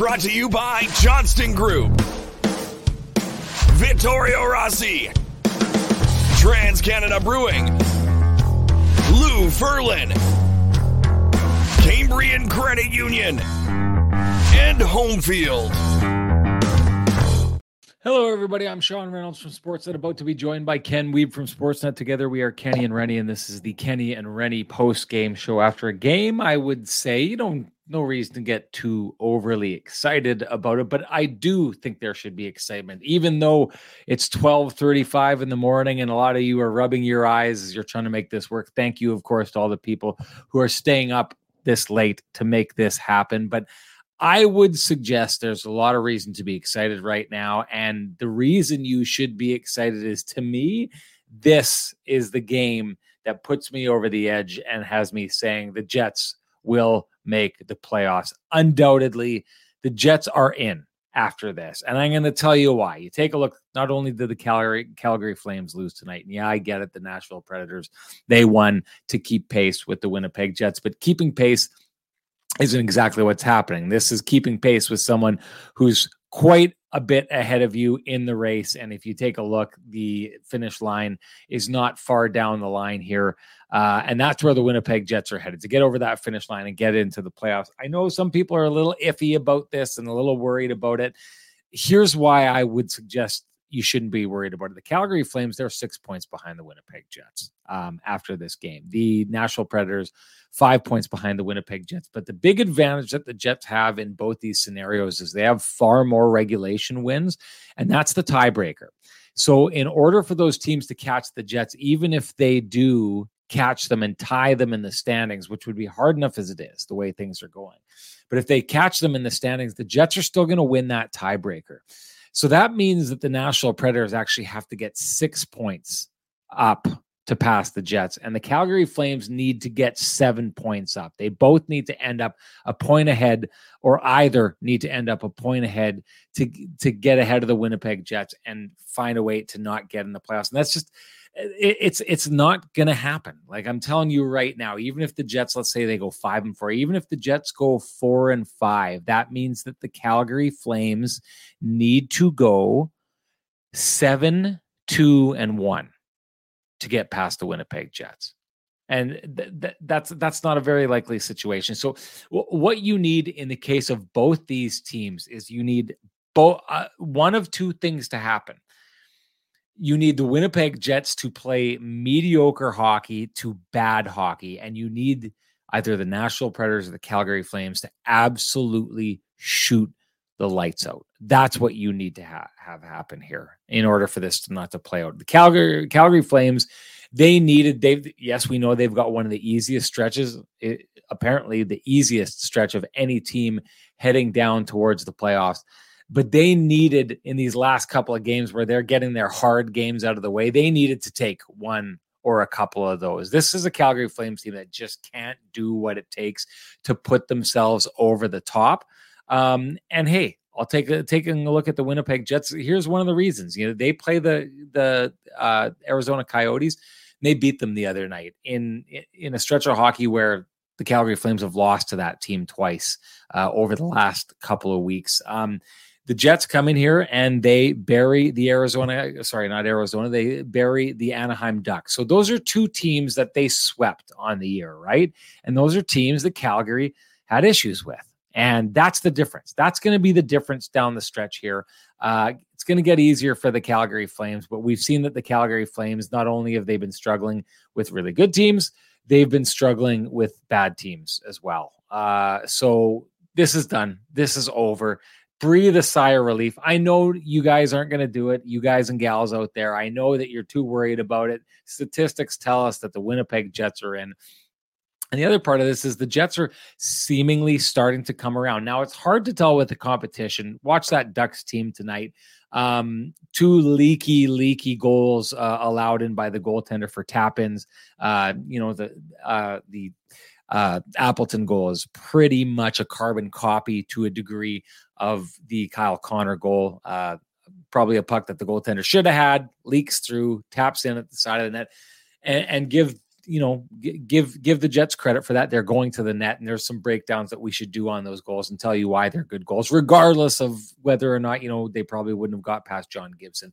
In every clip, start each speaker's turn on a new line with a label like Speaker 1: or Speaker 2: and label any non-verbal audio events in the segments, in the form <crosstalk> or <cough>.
Speaker 1: brought to you by Johnston Group, Vittorio Rossi, Trans Canada Brewing, Lou Ferlin, Cambrian Credit Union, and Homefield.
Speaker 2: Hello, everybody. I'm Sean Reynolds from Sportsnet, about to be joined by Ken Wiebe from Sportsnet. Together, we are Kenny and Rennie, and this is the Kenny and Rennie post game show. After a game, I would say you don't no reason to get too overly excited about it, but I do think there should be excitement, even though it's 12:35 in the morning, and a lot of you are rubbing your eyes as you're trying to make this work. Thank you, of course, to all the people who are staying up this late to make this happen, but. I would suggest there's a lot of reason to be excited right now. And the reason you should be excited is to me, this is the game that puts me over the edge and has me saying the Jets will make the playoffs. Undoubtedly, the Jets are in after this. And I'm going to tell you why. You take a look, not only did the Calgary, Calgary Flames lose tonight, and yeah, I get it, the Nashville Predators, they won to keep pace with the Winnipeg Jets, but keeping pace isn't exactly what's happening. This is keeping pace with someone who's quite a bit ahead of you in the race. And if you take a look, the finish line is not far down the line here. Uh, and that's where the Winnipeg Jets are headed to get over that finish line and get into the playoffs. I know some people are a little iffy about this and a little worried about it. Here's why I would suggest you shouldn't be worried about it. The Calgary Flames, they're six points behind the Winnipeg Jets um, after this game. The Nashville Predators, five points behind the Winnipeg Jets. But the big advantage that the Jets have in both these scenarios is they have far more regulation wins, and that's the tiebreaker. So, in order for those teams to catch the Jets, even if they do catch them and tie them in the standings, which would be hard enough as it is, the way things are going. But if they catch them in the standings, the Jets are still going to win that tiebreaker. So that means that the Nashville Predators actually have to get six points up to pass the Jets, and the Calgary Flames need to get seven points up. They both need to end up a point ahead, or either need to end up a point ahead to to get ahead of the Winnipeg Jets and find a way to not get in the playoffs. And that's just it, it's it's not to happen. Like I'm telling you right now, even if the Jets, let's say they go five and four, even if the Jets go four and five, that means that the Calgary Flames need to go seven, two, and one to get past the Winnipeg Jets. And th- th- that's that's not a very likely situation. So, w- what you need in the case of both these teams is you need both uh, one of two things to happen you need the Winnipeg Jets to play mediocre hockey to bad hockey, and you need either the Nashville Predators or the Calgary Flames to absolutely shoot the lights out. That's what you need to ha- have happen here in order for this to not to play out. The Calgary Calgary Flames, they needed. They've yes, we know they've got one of the easiest stretches. It, apparently, the easiest stretch of any team heading down towards the playoffs but they needed in these last couple of games where they're getting their hard games out of the way, they needed to take one or a couple of those. This is a Calgary Flames team that just can't do what it takes to put themselves over the top. Um, and hey, I'll take a, taking a look at the Winnipeg Jets. Here's one of the reasons. You know, they play the the uh, Arizona Coyotes. they beat them the other night in in a stretch of hockey where the Calgary Flames have lost to that team twice uh, over the last couple of weeks. Um, the Jets come in here and they bury the Arizona, sorry, not Arizona, they bury the Anaheim Ducks. So those are two teams that they swept on the year, right? And those are teams that Calgary had issues with. And that's the difference. That's going to be the difference down the stretch here. Uh, it's going to get easier for the Calgary Flames, but we've seen that the Calgary Flames, not only have they been struggling with really good teams, they've been struggling with bad teams as well. Uh, so this is done. This is over breathe a sigh of relief. I know you guys aren't going to do it, you guys and gals out there. I know that you're too worried about it. Statistics tell us that the Winnipeg Jets are in. And the other part of this is the Jets are seemingly starting to come around. Now, it's hard to tell with the competition. Watch that Ducks team tonight. Um, two leaky, leaky goals uh, allowed in by the goaltender for tap ins. Uh, you know, the, uh, the, uh, Appleton goal is pretty much a carbon copy to a degree of the Kyle Connor goal. Uh, probably a puck that the goaltender should have had, leaks through, taps in at the side of the net, and, and give you know, give give the Jets credit for that. They're going to the net, and there's some breakdowns that we should do on those goals and tell you why they're good goals, regardless of whether or not you know they probably wouldn't have got past John Gibson.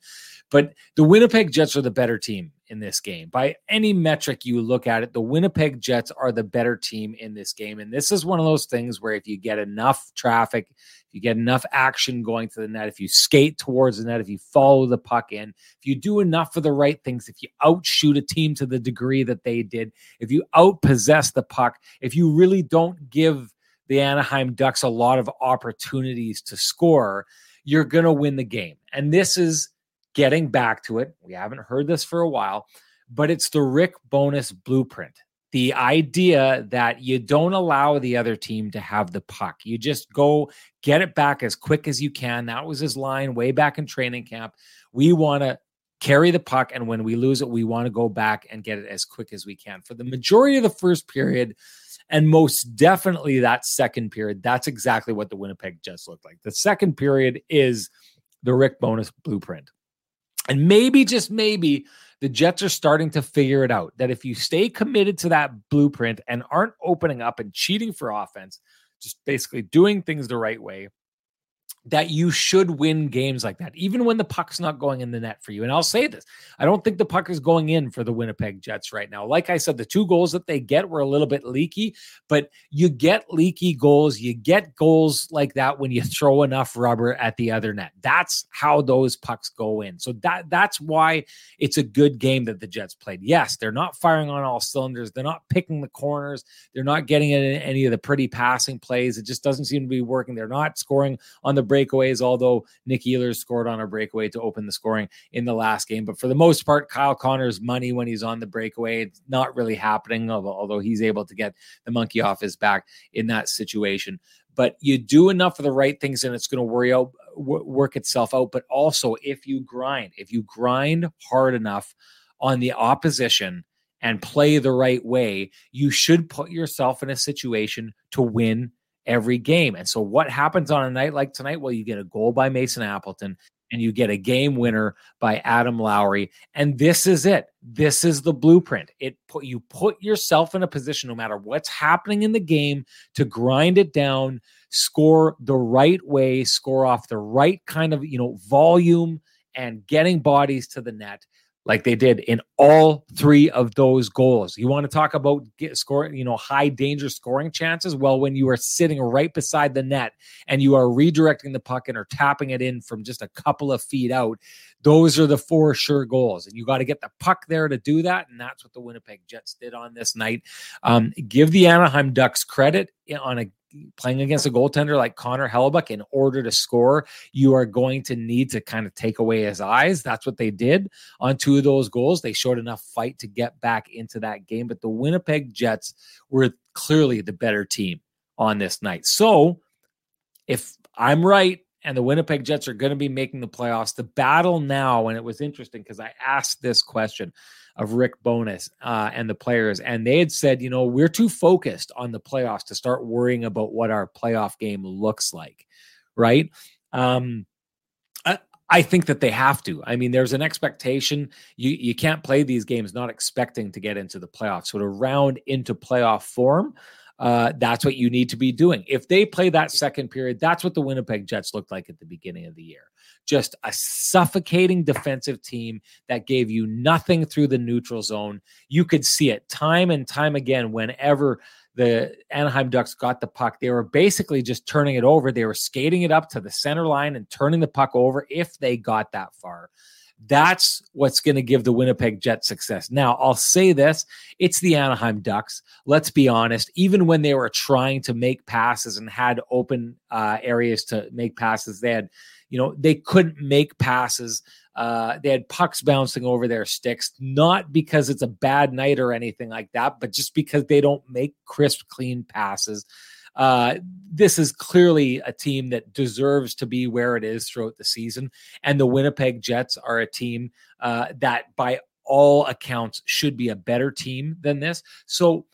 Speaker 2: But the Winnipeg Jets are the better team in this game by any metric you look at it. The Winnipeg Jets are the better team in this game, and this is one of those things where if you get enough traffic, if you get enough action going to the net, if you skate towards the net, if you follow the puck in, if you do enough of the right things, if you outshoot a team to the degree that they did, if you outpossess the puck, if you really don't give the Anaheim Ducks a lot of opportunities to score, you're going to win the game. And this is getting back to it. We haven't heard this for a while, but it's the Rick Bowness blueprint the idea that you don't allow the other team to have the puck. You just go get it back as quick as you can. That was his line way back in training camp. We want to carry the puck, and when we lose it, we want to go back and get it as quick as we can. For the majority of the first period, and most definitely that second period, that's exactly what the Winnipeg Jets looked like. The second period is the Rick Bowness blueprint. And maybe, just maybe, the Jets are starting to figure it out that if you stay committed to that blueprint and aren't opening up and cheating for offense, just basically doing things the right way, that you should win games like that, even when the puck's not going in the net for you. And I'll say this I don't think the puck is going in for the Winnipeg Jets right now. Like I said, the two goals that they get were a little bit leaky, but you get leaky goals. You get goals like that when you <laughs> throw enough rubber at the other net. That's how those pucks go in. So that that's why it's a good game that the Jets played. Yes, they're not firing on all cylinders. They're not picking the corners. They're not getting in any of the pretty passing plays. It just doesn't seem to be working. They're not scoring on the break breakaways, although Nick Ehlers scored on a breakaway to open the scoring in the last game. But for the most part, Kyle Connor's money when he's on the breakaway, it's not really happening, although he's able to get the monkey off his back in that situation. But you do enough of the right things and it's going to worry out, work itself out. But also, if you grind, if you grind hard enough on the opposition, and play the right way, you should put yourself in a situation to win every game. And so, what happens on a night like tonight? Well, you get a goal by Mason Appleton and you get a game winner by Adam Lowry. And this is it. This is the blueprint. It put you put yourself in a position, no matter what's happening in the game, to grind it down, score the right way, score off the right kind of you know volume and getting bodies to the net like they did in all three of those goals. You want to talk about get you know, high danger scoring chances? Well, when you are sitting right beside the net and you are redirecting the puck and are tapping it in from just a couple of feet out, those are the four sure goals. And you got to get the puck there to do that. And that's what the Winnipeg Jets did on this night. Um, give the Anaheim Ducks credit on a playing against a goaltender like Connor Hellebuyck, in order to score, you are going to need to kind of take away his eyes. That's what they did on two of those goals. They showed enough fight to get back into that game, but the Winnipeg Jets were clearly the better team on this night. So if I'm right, and the Winnipeg Jets are going to be making the playoffs. The battle now, and it was interesting because I asked this question of Rick Bowness uh, and the players, and they had said, you know, we're too focused on the playoffs to start worrying about what our playoff game looks like, right? Um, I, think that they have to. I mean, there's an expectation. You you can't play these games not expecting to get into the playoffs. So to round into playoff form, uh, that's what you need to be doing. If they play that second period, that's what the Winnipeg Jets looked like at the beginning of the year just a suffocating defensive team that gave you nothing through the neutral zone. You could see it time and time again whenever the Anaheim Ducks got the puck. They were basically just turning it over. They were skating it up to the center line and turning the puck over if they got that far. That's what's going to give the Winnipeg Jets success. Now, I'll say this it's the Anaheim Ducks. Let's be honest. Even when they were trying to make passes and had open uh, areas to make passes, they had you know, they couldn't make passes. Uh, they had pucks bouncing over their sticks, not because it's a bad night or anything like that, but just because they don't make crisp, clean passes. Uh, this is clearly a team that deserves to be where it is throughout the season. And the Winnipeg Jets are a team uh, that, by all accounts, should be a better team than this. So,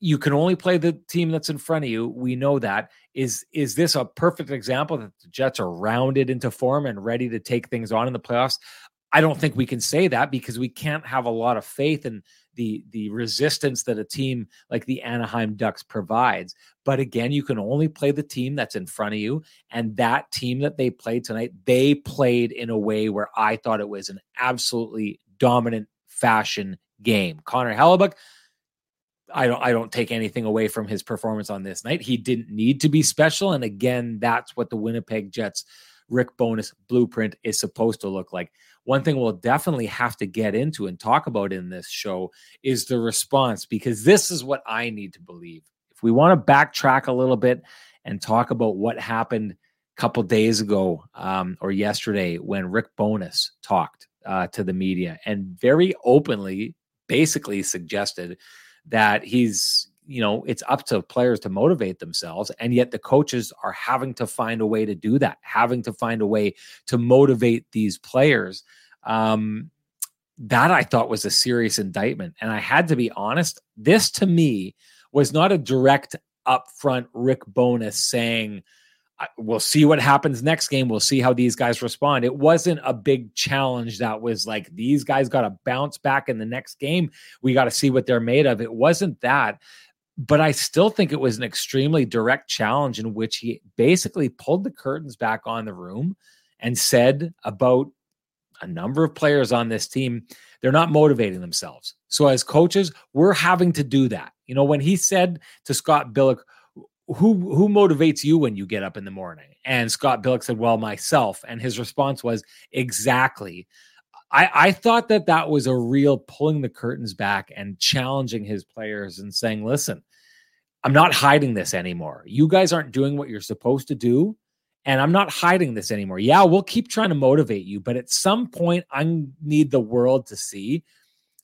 Speaker 2: you can only play the team that's in front of you. We know that. Is is this a perfect example that the Jets are rounded into form and ready to take things on in the playoffs? I don't think we can say that because we can't have a lot of faith in the the resistance that a team like the Anaheim Ducks provides. But again, you can only play the team that's in front of you. And that team that they played tonight, they played in a way where I thought it was an absolutely dominant fashion game. Connor Hellebuyck, I don't I don't take anything away from his performance on this night. He didn't need to be special. And again, that's what the Winnipeg Jets Rick Bowness blueprint is supposed to look like. One thing we'll definitely have to get into and talk about in this show is the response, because this is what I need to believe. If we want to backtrack a little bit and talk about what happened a couple days ago um, or yesterday when Rick Bowness talked uh, to the media and very openly basically suggested that he's you know it's up to players to motivate themselves and yet the coaches are having to find a way to do that having to find a way to motivate these players um that i thought was a serious indictment and i had to be honest this to me was not a direct upfront rick bowness saying we'll see what happens next game. We'll see how these guys respond. It wasn't a big challenge that was like these guys got to bounce back in the next game. We got to see what they're made of. It wasn't that. But I still think it was an extremely direct challenge in which he basically pulled the curtains back on the room and said about a number of players on this team, they're not motivating themselves. So as coaches, we're having to do that. You know, when he said to Scott Billeck, who who motivates you when you get up in the morning? And Scott Billeck said, "Well, myself." And his response was, "Exactly." I, I thought that that was a real pulling the curtains back and challenging his players and saying, "Listen, I'm not hiding this anymore. You guys aren't doing what you're supposed to do, and I'm not hiding this anymore. Yeah, we'll keep trying to motivate you, but at some point, I need the world to see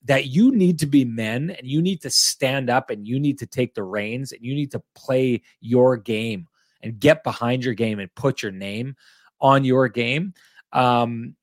Speaker 2: that you need to be men and you need to stand up and you need to take the reins and you need to play your game and get behind your game and put your name on your game. Um,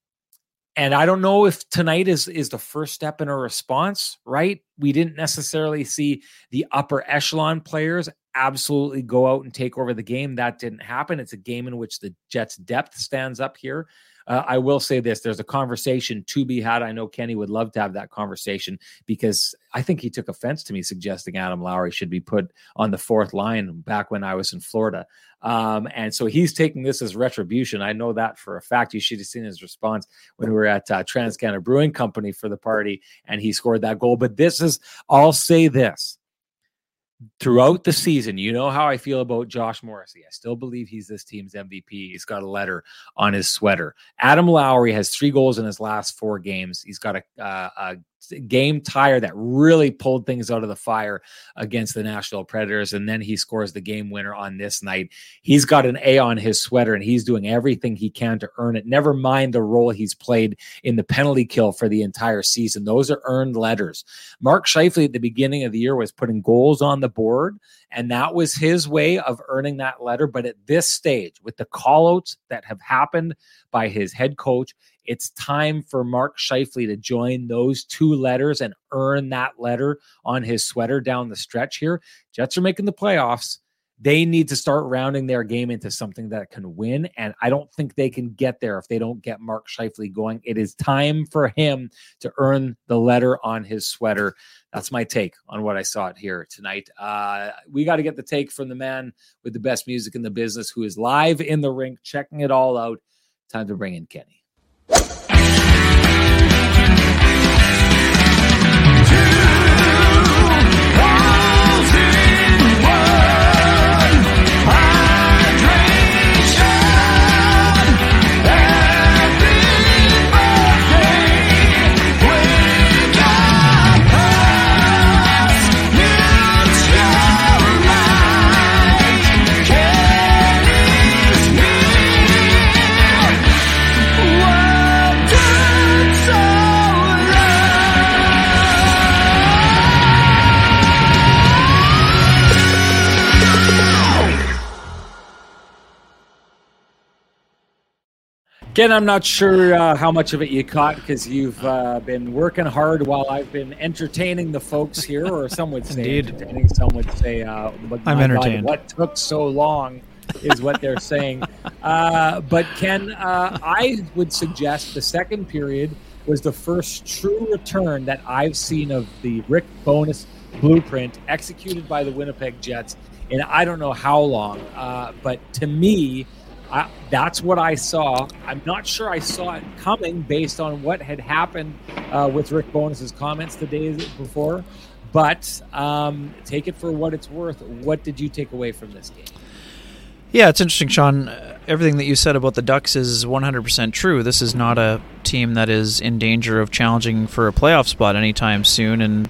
Speaker 2: and I don't know if tonight is is the first step in a response, right? We didn't necessarily see the upper echelon players absolutely go out and take over the game. That didn't happen. It's a game in which the Jets' depth stands up here. Uh, I will say this there's a conversation to be had. I know Kenny would love to have that conversation because I think he took offense to me suggesting Adam Lowry should be put on the fourth line back when I was in Florida. Um, and so he's taking this as retribution. I know that for a fact. You should have seen his response when we were at uh, Canada Brewing Company for the party and he scored that goal. But this is, I'll say this throughout the season, you know how I feel about Josh Morrissey. I still believe he's this team's MVP. He's got a letter on his sweater. Adam Lowry has three goals in his last four games. He's got a, uh, a game tire that really pulled things out of the fire against the Nashville Predators. And then he scores the game winner on this night. He's got an A on his sweater and he's doing everything he can to earn it. Never mind the role he's played in the penalty kill for the entire season. Those are earned letters. Mark Scheifele at the beginning of the year was putting goals on the board, and that was his way of earning that letter. But at this stage, with the callouts that have happened by his head coach, it's time for Mark Scheifele to join those two letters and earn that letter on his sweater down the stretch here. Jets are making the playoffs. They need to start rounding their game into something that can win. And I don't think they can get there if they don't get Mark Scheifele going. It is time for him to earn the letter on his sweater. That's my take on what I saw here tonight. Uh, we got to get the take from the man with the best music in the business who is live in the rink, checking it all out. Time to bring in Kenny you <laughs> Again, I'm not sure uh, how much of it you caught because you've uh, been working hard while I've been entertaining the folks here, or some would say Indeed. entertaining. Some would say, uh,
Speaker 3: "I'm entertained."
Speaker 2: God, what took so long is what they're saying. <laughs> Uh, but Ken, uh, I would suggest the second period was the first true return that I've seen of the Rick Bowness blueprint executed by the Winnipeg Jets in I don't know how long. Uh, but to me, I, that's what I saw. I'm not sure I saw it coming based on what had happened uh, with Rick Bowness's comments the days before. But um, take it for what it's worth. What did you take away from this game?
Speaker 3: Yeah, it's interesting, Sean. Everything that you said about the Ducks is 100% true. This is not a team that is in danger of challenging for a playoff spot anytime soon. And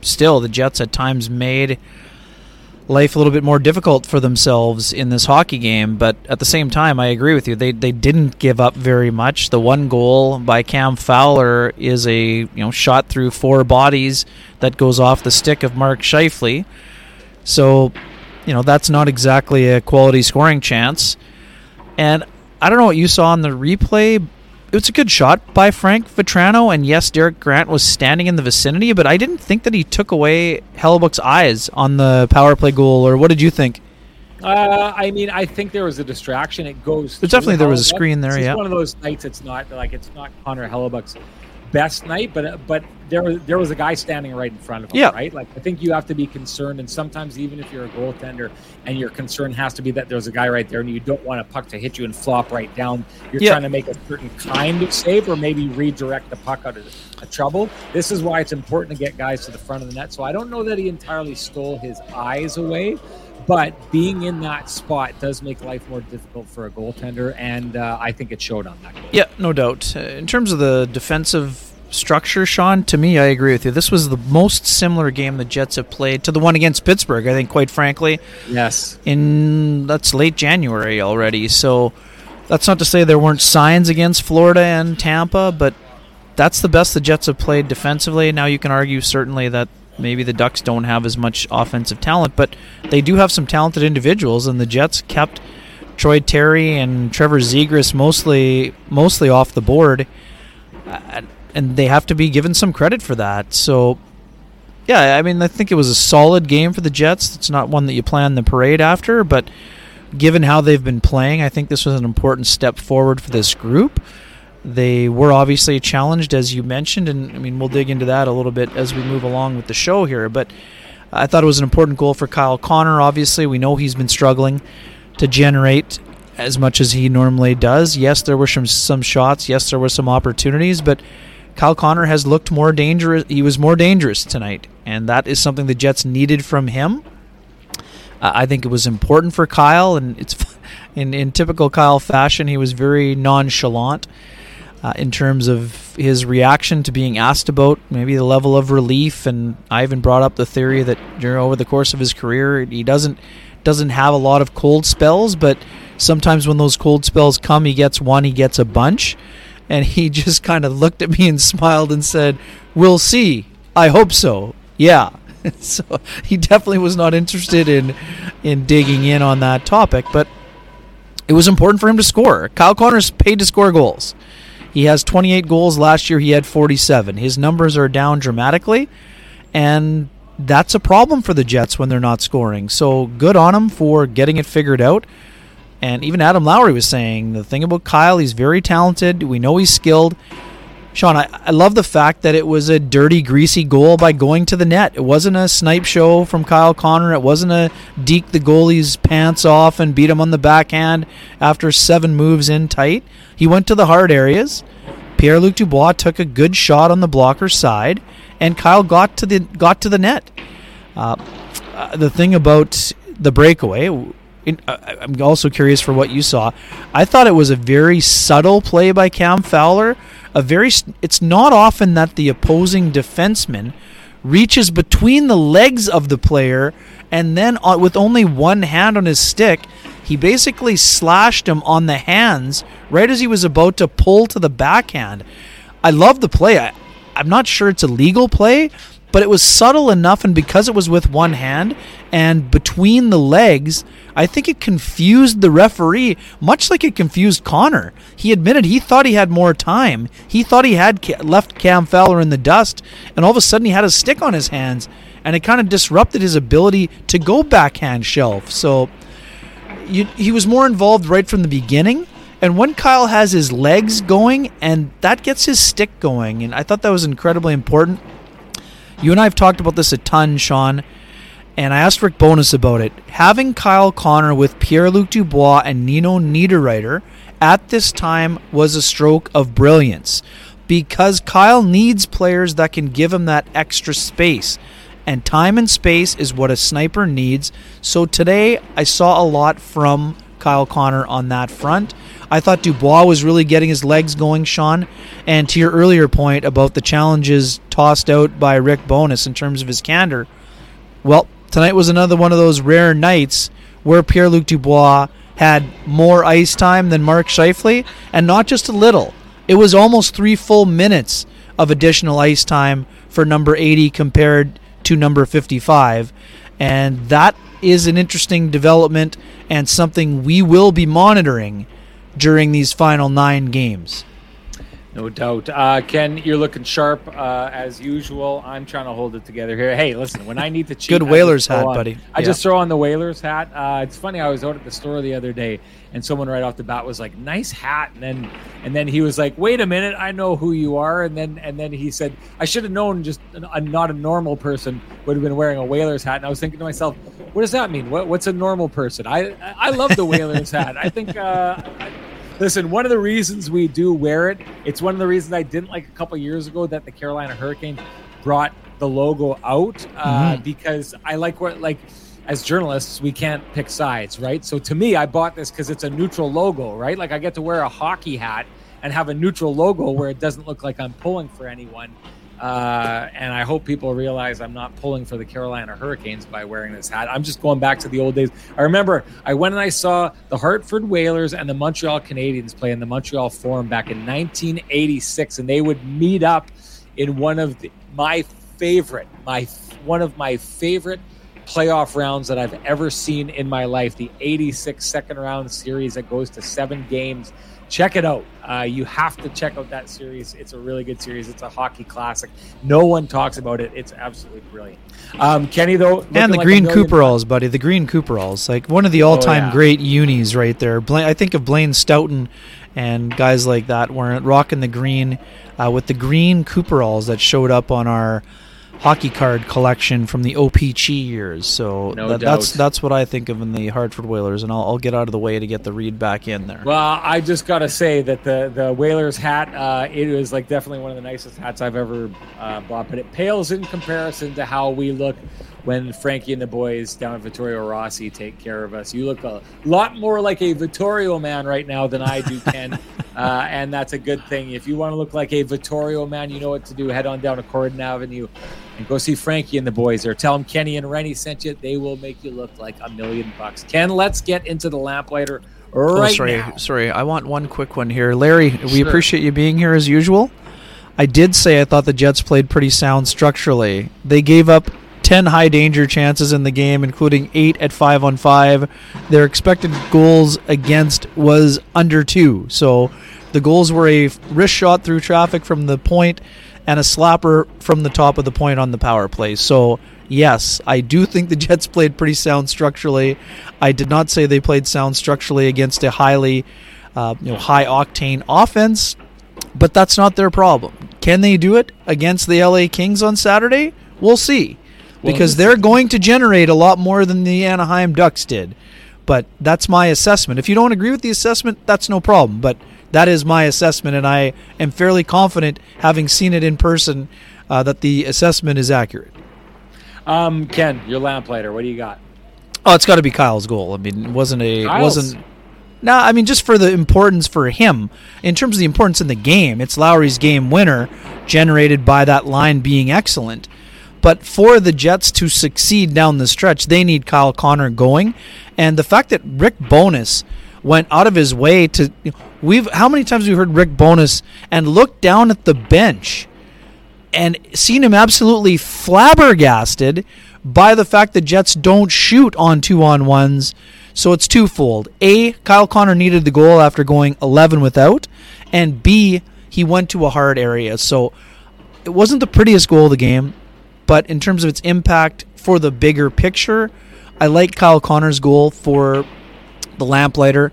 Speaker 3: still, the Jets at times made life a little bit more difficult for themselves in this hockey game. But at the same time, I agree with you. They they didn't give up very much. The one goal by Cam Fowler is a you know shot through four bodies that goes off the stick of Mark Scheifele. So, you know that's not exactly a quality scoring chance. And I don't know what you saw on the replay, it was a good shot by Frank Vatrano, and yes, Derek Grant was standing in the vicinity, but I didn't think that he took away Hellebuyck's eyes on the power play goal. Or what did you think?
Speaker 2: Uh, I mean, I think there was a distraction. It goes.
Speaker 3: Definitely, there was a screen there.
Speaker 2: It's
Speaker 3: yeah,
Speaker 2: one of those nights. It's not like it's not Connor Hellebuyck's best night, but but there was there was a guy standing right in front of him,
Speaker 3: yeah.
Speaker 2: right? Like I think you have to be concerned, and sometimes even if you're a goaltender, and your concern has to be that there's a guy right there, and you don't want a puck to hit you and flop right down. You're
Speaker 3: Yeah.
Speaker 2: trying to make a certain kind of save, or maybe redirect the puck out of, of trouble. This is why it's important to get guys to the front of the net. So I don't know that he entirely stole his eyes away. But being in that spot does make life more difficult for a goaltender, and uh, I think it showed on that. Goal.
Speaker 3: Yeah, no doubt. Uh, in terms of the defensive structure, Sean, to me, I agree with you. This was the most similar game the Jets have played to the one against Pittsburgh. I think, quite frankly,
Speaker 2: Yes.
Speaker 3: in that's late January already. So that's not to say there weren't signs against Florida and Tampa, but that's the best the Jets have played defensively. Now you can argue certainly that maybe the Ducks don't have as much offensive talent, but they do have some talented individuals, and the Jets kept Troy Terry and Trevor Zegras mostly mostly off the board, and they have to be given some credit for that. So. Yeah, I mean, I think it was a solid game for the Jets. It's not one that you plan the parade after, but given how they've been playing, I think this was an important step forward for this group. They were obviously challenged, as you mentioned, and I mean, we'll dig into that a little bit as we move along with the show here. But I thought it was an important goal for Kyle Connor. Obviously, we know he's been struggling to generate as much as he normally does. Yes, there were some some shots. Yes, there were some opportunities, but Kyle Connor has looked more dangerous. He was more dangerous tonight, and that is something the Jets needed from him. Uh, I think it was important for Kyle, and it's <laughs> in in typical Kyle fashion. He was very nonchalant uh, in terms of his reaction to being asked about maybe the level of relief. And I even brought up the theory that during over the course of his career, he doesn't doesn't have a lot of cold spells, but sometimes when those cold spells come, he gets one, he gets a bunch. And he <laughs> just kind of looked at me and smiled and said, "We'll see. I hope so. Yeah." <laughs> so he definitely was not interested in in digging in on that topic, but it was important for him to score. Kyle Connor's paid to score goals. He has 28 goals last year. He had 47. His numbers are down dramatically, and that's a problem for the Jets when they're not scoring. So good on him for getting it figured out. And even Adam Lowry was saying the thing about Kyle, he's very talented. We know he's skilled. Sean, I, I love the fact that it was a dirty, greasy goal by going to the net. It wasn't a snipe show from Kyle Connor. It wasn't a deke the goalie's pants off and beat him on the backhand after seven moves in tight. He went to the hard areas. Pierre Luc Dubois took a good shot on the blocker's side, and Kyle got to the got to the net. Uh, uh, the thing about the breakaway, in, uh, I'm also curious for what you saw. I thought it was a very subtle play by Cam Fowler. A very, it's not often that the opposing defenseman reaches between the legs of the player and then uh, with only one hand on his stick, he basically slashed him on the hands right as he was about to pull to the backhand. I love the play. I, I'm not sure it's a legal play, but it was subtle enough, and because it was with one hand and between the legs, I think it confused the referee, much like it confused Connor. He admitted he thought he had more time. He thought he had ca- left Cam Fowler in the dust, and all of a sudden he had a stick on his hands, and it kind of disrupted his ability to go backhand shelf. So you, he was more involved right from the beginning. And when Kyle has his legs going, and that gets his stick going, and I thought that was incredibly important. You and I have talked about this a ton, Sean, and I asked Rick Bowness about it. Having Kyle Connor with Pierre Luc Dubois and Nino Niederreiter at this time was a stroke of brilliance because Kyle needs players that can give him that extra space. And time and space is what a sniper needs. So today I saw a lot from Kyle Connor on that front. I thought Dubois was really getting his legs going, Sean. And to your earlier point about the challenges tossed out by Rick Bowness in terms of his candor, well, tonight was another one of those rare nights where Pierre Luc Dubois had more ice time than Mark Scheifele, and not just a little. It was almost three full minutes of additional ice time for number 80 compared to number 55. And that is an interesting development and something we will be monitoring during these final nine games.
Speaker 2: No doubt. Uh, Ken, you're looking sharp uh, as usual. I'm trying to hold it together here. Hey, listen, when I need to cheat,
Speaker 3: good Whalers hat,
Speaker 2: on,
Speaker 3: buddy.
Speaker 2: I just throw on the Whalers hat. Uh, it's funny. I was out at the store the other day, and someone right off the bat was like, "Nice hat," and then and then he was like, "Wait a minute, I know who you are." And then and then he said, "I should have known. Just a, not a normal person would have been wearing a Whalers hat." And I was thinking to myself, "What does that mean? What, what's a normal person?" I I love the Whalers hat. I think. Uh, I, Listen, one of the reasons we do wear it, it's one of the reasons I didn't like a couple years ago that the Carolina Hurricanes brought the logo out uh, mm-hmm. because I like what like as journalists we can't pick sides, right? So to me, I bought this because it's a neutral logo, right? Like I get to wear a hockey hat and have a neutral logo where it doesn't look like I'm pulling for anyone. Uh, and I hope people realize I'm not pulling for the Carolina Hurricanes by wearing this hat. I'm just going back to the old days. I remember I went and I saw the Hartford Whalers and the Montreal Canadiens play in the Montreal Forum back in 1986, and they would meet up in one of the, my favorite, my one of my favorite playoff rounds that I've ever seen in my life. The 86 second round series that goes to seven games check it out. Uh, you have to check out that series. It's a really good series. It's a hockey classic. No one talks about it. It's absolutely brilliant. Um, Kenny, though,
Speaker 3: and the like green Cooperalls, buddy. The green Cooperalls, like one of the all-time oh, yeah. great unis right there. I think of Blaine Stoughton and guys like that were rocking the green uh, with the green Cooperalls that showed up on our hockey card collection from the OPC years. So
Speaker 2: no
Speaker 3: that, that's that's what I think of in the Hartford Whalers, and I'll, I'll, get out of the way to get the read back in there.
Speaker 2: Well, I just got to say that the the Whalers hat, uh, it was like definitely one of the nicest hats I've ever uh, bought, but it pales in comparison to how we look when Frankie and the boys down at Vittorio Rossi take care of us. You look a lot more like a Vittorio man right now than I do, Ken. <laughs> uh, and that's a good thing. If you want to look like a Vittorio man, you know what to do. Head on down to Corydon Avenue and go see Frankie and the boys there. Tell them Kenny and Rennie sent you. They will make you look like a million bucks. Ken, let's get into the lamplighter oh, right
Speaker 3: oh, sorry,
Speaker 2: now.
Speaker 3: Sorry, I want one quick one here. Larry, sure. we appreciate you being here as usual. I did say I thought the Jets played pretty sound structurally. They gave up 10 high danger chances in the game, including 8 at 5 on 5. Their expected goals against was under 2. So the goals were a wrist shot through traffic from the point and a slapper from the top of the point on the power play. So, yes, I do think the <laughs> Jets played pretty sound structurally. I did not say they played sound structurally against a highly uh, you know, high octane offense, but that's not their problem. Can they do it against the LA Kings on Saturday? We'll see because they're going to generate a lot more than the Anaheim Ducks did. But that's my assessment. If you don't agree with the assessment, that's no problem. But that is my assessment, and I am fairly confident, having seen it in person, uh, that the assessment is accurate.
Speaker 2: Um, Ken, your lamplighter, what do you got?
Speaker 3: Oh, it's got to be Kyle's goal. I mean, it wasn't a
Speaker 2: Kyle's?
Speaker 3: wasn't. No, I mean just for the importance for him in terms of the importance in the game. It's Lowry's game winner, generated by that line being excellent. But for the Jets to succeed down the stretch, they need Kyle Connor going. And the fact that Rick Bowness went out of his way to we've how many times we've heard Rick Bowness and looked down at the bench and seen him absolutely flabbergasted by the fact that Jets don't shoot on two on ones. So it's twofold. A, Kyle Connor needed the goal after going 11 without, and B, he went to a hard area. So it wasn't the prettiest goal of the game. But in terms of its impact for the bigger picture, I like Kyle Connor's goal for the lamplighter.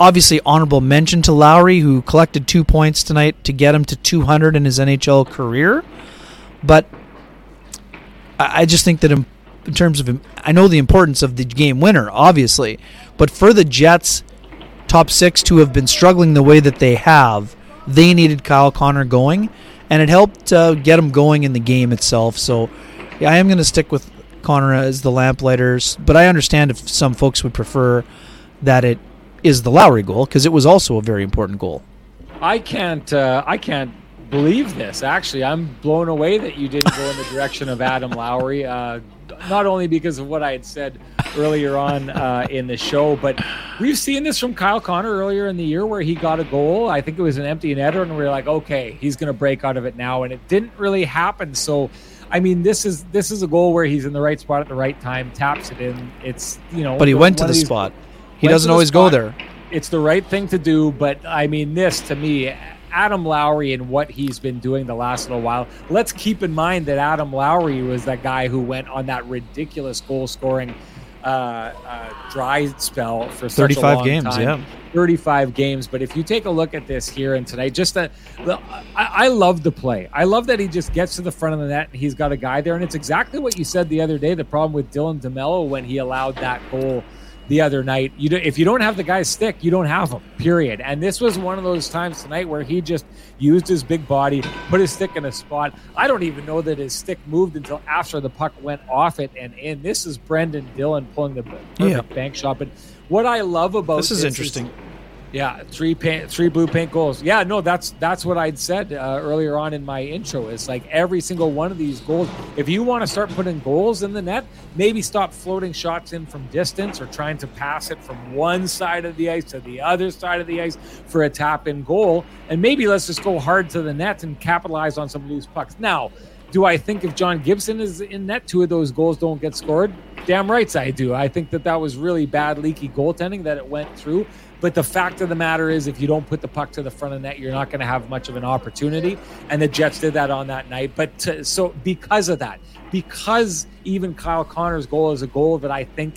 Speaker 3: Obviously honorable mention to Lowry, who collected two points tonight to get him to 200 in his NHL career. But I, just think that in, in terms of, I know the importance of the game winner, obviously, but for the Jets top six to have been struggling the way that they have, they needed Kyle Connor going, and it helped uh, get him going in the game itself. So, yeah, I am going to stick with Connor as the lamplighters, but I understand if some folks would prefer that it is the Lowry goal because it was also a very important goal.
Speaker 2: I can't. Uh, I can't believe this. Actually, I'm blown away that you didn't go in the direction of Adam Lowry. Uh, not only because of what I had said earlier on uh, in the show, but we've seen this from Kyle Connor earlier in the year where he got a goal. I think it was an empty netter, and we are like, okay, he's going to break out of it now, and it didn't really happen. So. I mean, this is this is a goal where he's in the right spot at the right time, taps it in. It's you know,
Speaker 3: but he went to the spot. He doesn't always go there.
Speaker 2: It's the right thing to do, but I mean, this to me, Adam Lowry and what he's been doing the last little while. Let's keep in mind that Adam Lowry was that guy who went on that ridiculous goal scoring uh, uh, dry spell for
Speaker 3: 35 games.
Speaker 2: Time.
Speaker 3: Yeah.
Speaker 2: 35 games. But if you take a look at this here and tonight, just that I, I love the play. I love that he just gets to the front of the net and he's got a guy there. And it's exactly what you said the other day. The problem with Dylan DeMelo when he allowed that goal the other night. You do, if you don't have the guy's stick, you don't have him. Period. And this was one of those times tonight where he just used his big body, put his stick in a spot. I don't even know that his stick moved until after the puck went off it and in. This is Brendan Dillon pulling the perfect yeah. bank shot. But what I love about
Speaker 3: this is this interesting. Is,
Speaker 2: yeah, three three blue paint goals. Yeah, no, that's that's what I'd said uh, earlier on in my intro. It's like every single one of these goals. If you want to start putting goals in the net, maybe stop floating shots in from distance or trying to pass it from one side of the ice to the other side of the ice for a tap in goal, and maybe let's just go hard to the net and capitalize on some loose pucks. Now, do I think if John Gibson is in net, two of those goals don't get scored? Damn rights I do. I think that that was really bad, leaky goaltending that it went through. But the fact of the matter is, if you don't put the puck to the front of the net, you're not going to have much of an opportunity. And the Jets did that on that night. But to, so because of that, because even Kyle Connor's goal is a goal that I think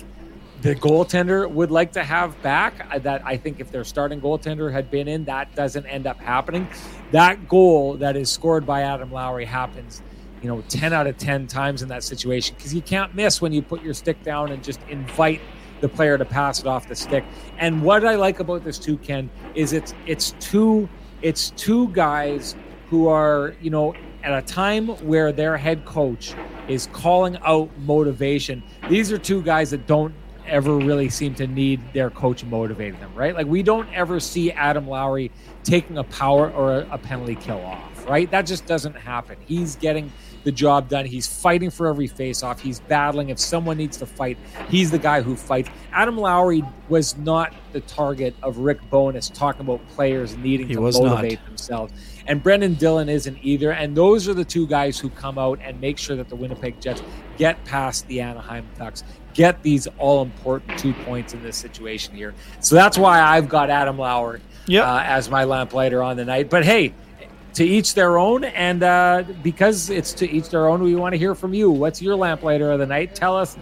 Speaker 2: the goaltender would like to have back. Uh, that I think if their starting goaltender had been in, that doesn't end up happening. That goal that is scored by Adam Lowry happens you know 10 out of 10 times in that situation because you can't miss when you put your stick down and just invite the player to pass it off the stick. And what I like about this too, Ken, is it's it's two it's two guys who are you know at a time where their head coach is calling out motivation. These are two guys that don't ever really seem to need their coach motivating them, right? Like we don't ever see Adam Lowry taking a power or a penalty kill off, right? That just doesn't happen. He's getting the job done. He's fighting for every faceoff. He's battling. If someone needs to fight, he's the guy who fights. Adam Lowry was not the target of Rick Bowness talking about players needing he to motivate not. themselves. And Brendan Dillon isn't either. And those are the two guys who come out and make sure that the Winnipeg Jets get past the Anaheim Ducks, get these all important two points in this situation here. So that's why I've got Adam Lowry yep. uh, as my lamplighter on the night. But hey, to each their own. And uh, because it's to each their own, we want to hear from you. What's your lamplighter of the night? Tell us.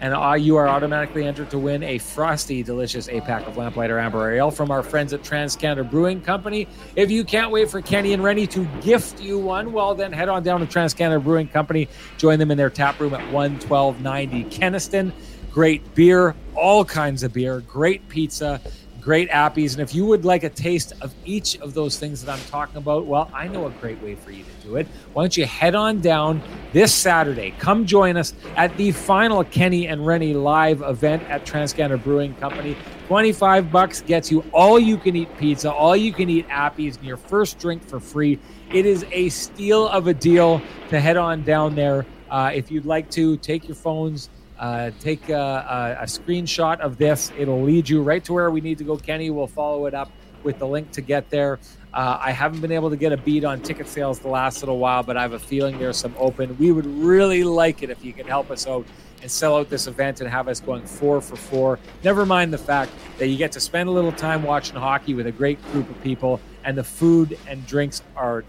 Speaker 2: And uh, you are automatically entered to win a frosty, delicious eight pack of Lamplighter Amber Ale from our friends at Trans Canada Brewing Company. If you can't wait for Kenny and Rennie to gift you one, well, then head on down to Trans Canada Brewing Company. Join them in their tap room at 11290 Kenaston. Great beer, all kinds of beer, great pizza great appies. And if you would like a taste of each of those things that I'm talking about, well, I know a great way for you to do it. Why don't you head on down this Saturday? Come join us at the final Kenny and Rennie live event at Transcanada Brewing Company. 25 bucks gets you all you can eat pizza, all you can eat appies, and your first drink for free. It is a steal of a deal to head on down there. Uh, if you'd like to, take your phones uh, take a, a, a, screenshot of this. It'll lead you right to where we need to go. Kenny will follow it up with the link to get there. Uh, I haven't been able to get a beat on ticket sales the last little while, but I have a feeling there's some open. We would really like it if you could help us out and sell out this event and have us going four for four. Never mind the fact that you get to spend a little time watching hockey with a great group of people, and the food and drinks are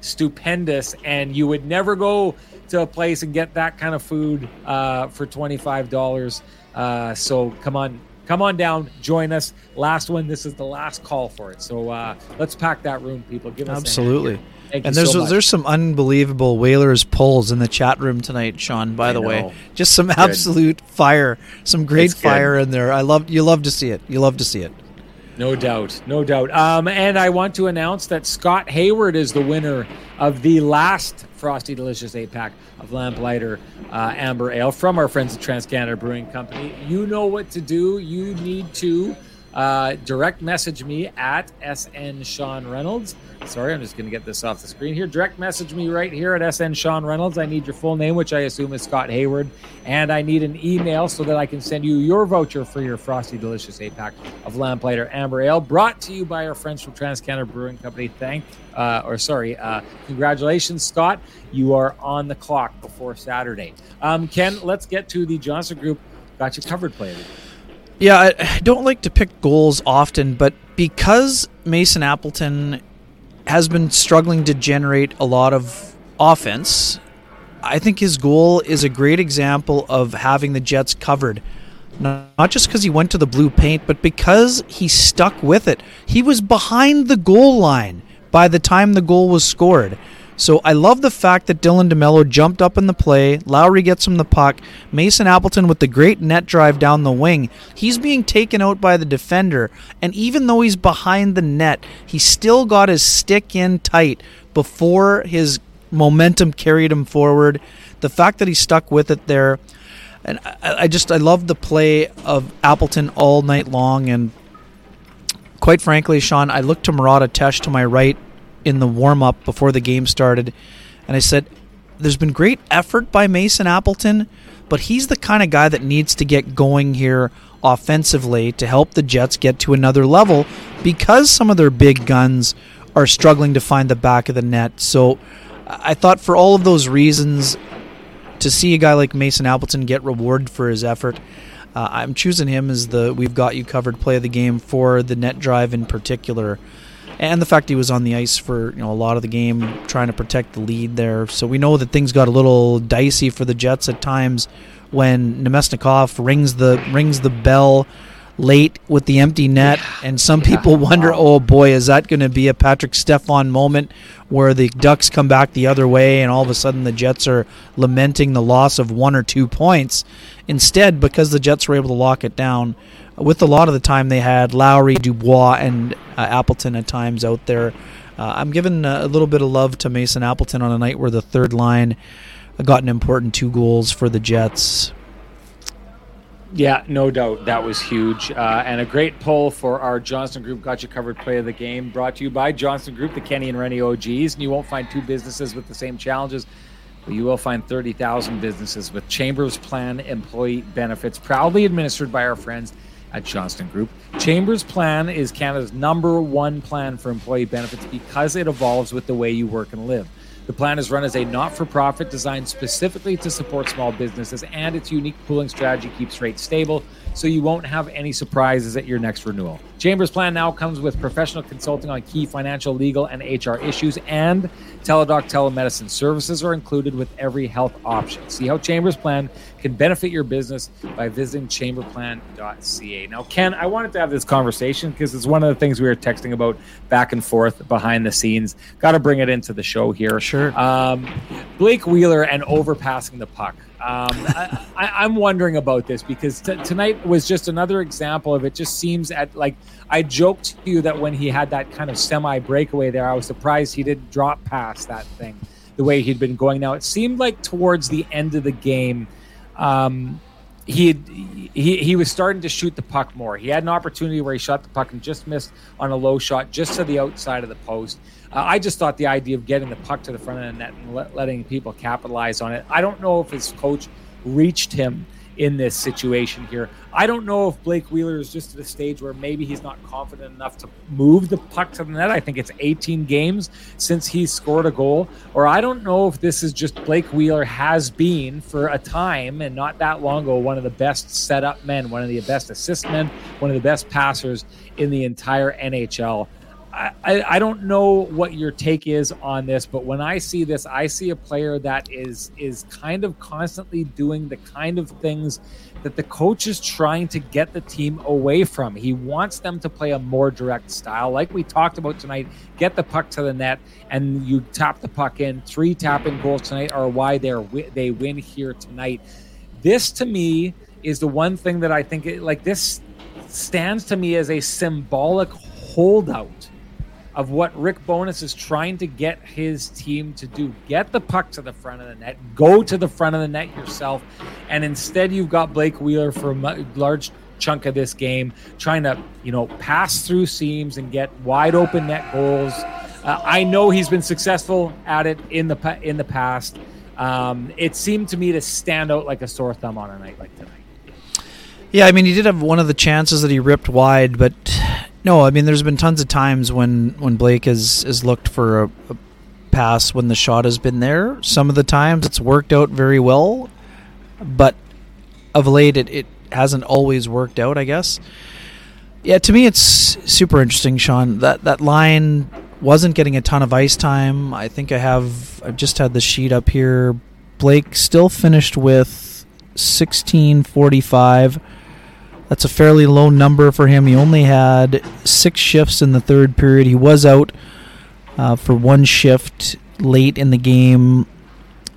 Speaker 2: stupendous. And you would never go to a place and get that kind of food uh, for $25. Uh, so come on, come on down, join us. Last one. This is the last call for it. So uh, let's pack that room, people. Give us
Speaker 3: absolutely.
Speaker 2: Thank
Speaker 3: and there's
Speaker 2: so
Speaker 3: there's some unbelievable Whalers polls in the chat room tonight, Sean. By
Speaker 2: I
Speaker 3: the way, just some absolute fire, some great
Speaker 2: It's good.
Speaker 3: fire in there. I love you. Love to see it. You love to see it.
Speaker 2: No doubt, no doubt. Um, and I want to announce that Scott Hayward is the winner of the last Frosty Delicious eight pack of Lamplighter uh, Amber Ale from our friends at Trans Canada Brewing Company. You know what to do. You need to uh, direct message me at SN Sean Reynolds. Sorry, I'm just going to get this off the screen here. Direct message me right here at SN Sean Reynolds. I need your full name, which I assume is Scott Hayward, and I need an email so that I can send you your voucher for your Frosty Delicious eight pack of Lamplighter Amber Ale, brought to you by our friends from Trans Canada Brewing Company. Thank, uh, or sorry, uh, congratulations, Scott. You are on the clock before Saturday. Um, Ken, let's get to the Johnston Group. Got you covered, player.
Speaker 3: Yeah, I don't like to pick goals often, but because Mason Appleton has been struggling to generate a lot of offense, I think his goal is a great example of having the Jets covered. Not just because he went to the blue paint, but because he stuck with it. He was behind the goal line by the time the goal was scored. So I love the fact that Dylan DeMelo jumped up in the play. Lowry gets him the puck. Mason Appleton with the great net drive down the wing. He's being taken out by the defender. And even though he's behind the net, he still got his stick in tight before his momentum carried him forward. The fact that he stuck with it there. And I, just I love the play of Appleton all night long. And quite frankly, Sean, I looked to Murat Ates to my right in the warm up before the game started, and I said, "There's been great effort by Mason Appleton, but he's the kind of guy that needs to get going here offensively to help the Jets get to another level because some of their big guns are struggling to find the back of the net." So, I thought for all of those reasons, to see a guy like Mason Appleton get rewarded for his effort. Uh, I'm choosing him as the we've got you covered play of the game for the net drive in particular, and the fact he was on the ice for you know a lot of the game trying to protect the lead there. So we know that things got a little dicey for the Jets at times when Namestnikov rings the rings the bell late with the empty net, and some people wonder, oh boy, is that going to be a Patrik Stefan moment where the Ducks come back the other way, and all of a sudden the Jets are lamenting the loss of one or two points. Instead, because the Jets were able to lock it down, with a lot of the time they had Lowry, Dubois, and uh, Appleton at times out there. Uh, I'm giving uh, a little bit of love to Mason Appleton on a night where the third line got an important two goals for the Jets.
Speaker 2: Yeah, no doubt. That was huge. Uh, and a great poll for our Johnston Group Got You Covered Play of the Game, brought to you by Johnston Group, the Kenny and Rennie OGs. And you won't find two businesses with the same challenges, but you will find 30,000 businesses with Chambers Plan employee benefits, proudly administered by our friends at Johnston Group. Chambers Plan is Canada's number one plan for employee benefits because it evolves with the way you work and live. The plan is run as a not for profit designed specifically to support small businesses, and its unique pooling strategy keeps rates stable so you won't have any surprises at your next renewal. Chambers Plan now comes with professional consulting on key financial, legal, and HR issues, and Teladoc telemedicine services are included with every health option. See how Chambers Plan can benefit your business by visiting chamberplan.ca. Now, Ken, I wanted to have this conversation because it's one of the things we were texting about back and forth behind the scenes. Got to bring it into the show here.
Speaker 3: Sure.
Speaker 2: Um, Blake Wheeler and overpassing the puck. Um, I, I'm wondering about this because t- tonight was just another example of it. Just seems at like I joked to you that when he had that kind of semi breakaway there, I was surprised he didn't drop past that thing the way he'd been going. Now it seemed like towards the end of the game, um, he had, he he was starting to shoot the puck more. He had an opportunity where he shot the puck and just missed on a low shot just to the outside of the post. Uh, I just thought the idea of getting the puck to the front of the net and let, letting people capitalize on it. I don't know if his coach reached him in this situation here. I don't know if Blake Wheeler is just at a stage where maybe he's not confident enough to move the puck to the net. I think it's 18 games since he's scored a goal. Or I don't know if this is just Blake Wheeler has been for a time and not that long ago one of the best setup men, one of the best assist men, one of the best passers in the entire NHL. I, I don't know what your take is on this, but when I see this, I see a player that is is kind of constantly doing the kind of things that the coach is trying to get the team away from. He wants them to play a more direct style, like we talked about tonight. Get the puck to the net, and you tap the puck in. Three tap in goals tonight are why they're they win here tonight. This to me is the one thing that I think it, like this stands to me as a symbolic holdout of what Rick Bowness is trying to get his team to do. Get the puck to the front of the net, go to the front of the net yourself, and instead you've got Blake Wheeler for a large chunk of this game trying to, you know, pass through seams and get wide open net goals. Uh, I know he's been successful at it in the in the past. Um, it seemed to me to stand out like a sore thumb on a night like tonight.
Speaker 3: Yeah, I mean, he did have one of the chances that he ripped wide, but no, I mean, there's been tons of times when when Blake has has looked for a, a pass when the shot has been there. Some of the times it's worked out very well, but of late it, it hasn't always worked out. I guess. Yeah, to me it's super interesting, Sean. That that line wasn't getting a ton of ice time. I think I have I've just had the sheet up here. Blake still finished with 1645 that's a fairly low number for him. He only had six shifts in the third period. He was out uh, for one shift late in the game,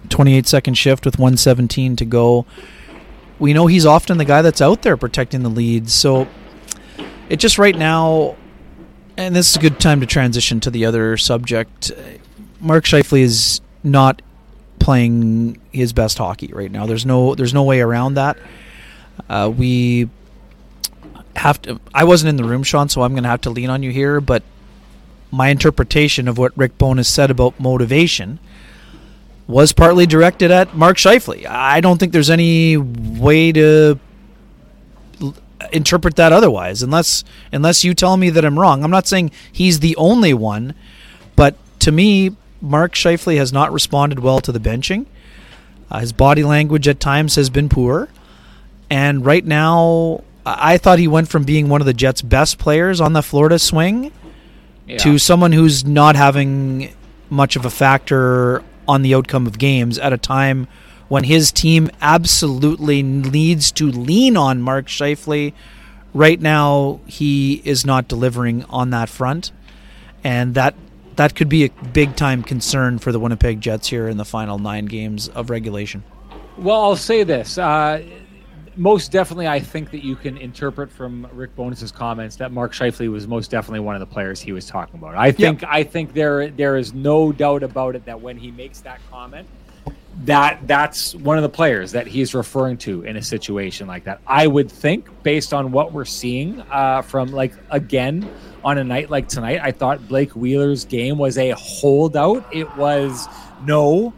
Speaker 3: 28 second shift with 117 to go. We know he's often the guy that's out there protecting the leads. So it just right now, and this is a good time to transition to the other subject. Mark Scheifele is not playing his best hockey right now. There's no there's no way around that. Uh, we have to. I wasn't in the room, Sean, so I'm going to have to lean on you here. But my interpretation of what Rick Bowness said about motivation was partly directed at Mark Scheifele. I don't think there's any way to interpret that otherwise, unless unless you tell me that I'm wrong. I'm not saying he's the only one, but to me, Mark Scheifele has not responded well to the benching. Uh, his body language at times has been poor, and right now I thought he went from being one of the Jets' best players on the Florida swing yeah. to someone who's not having much of a factor on the outcome of games at a time when his team absolutely needs to lean on Mark Scheifele. Right now, he is not delivering on that front, and that that could be a big time concern for the Winnipeg Jets here in the final nine games of regulation.
Speaker 2: Well, I'll say this. Uh, most definitely, I think that you can interpret from Rick Bowness's comments that Mark Scheifele was most definitely one of the players he was talking about. I think yep. I think there there is no doubt about it that when he makes that comment, that that's one of the players that he's referring to in a situation like that. I would think, based on what we're seeing uh, from like again on a night like tonight, I thought Blake Wheeler's game was a holdout. It was no,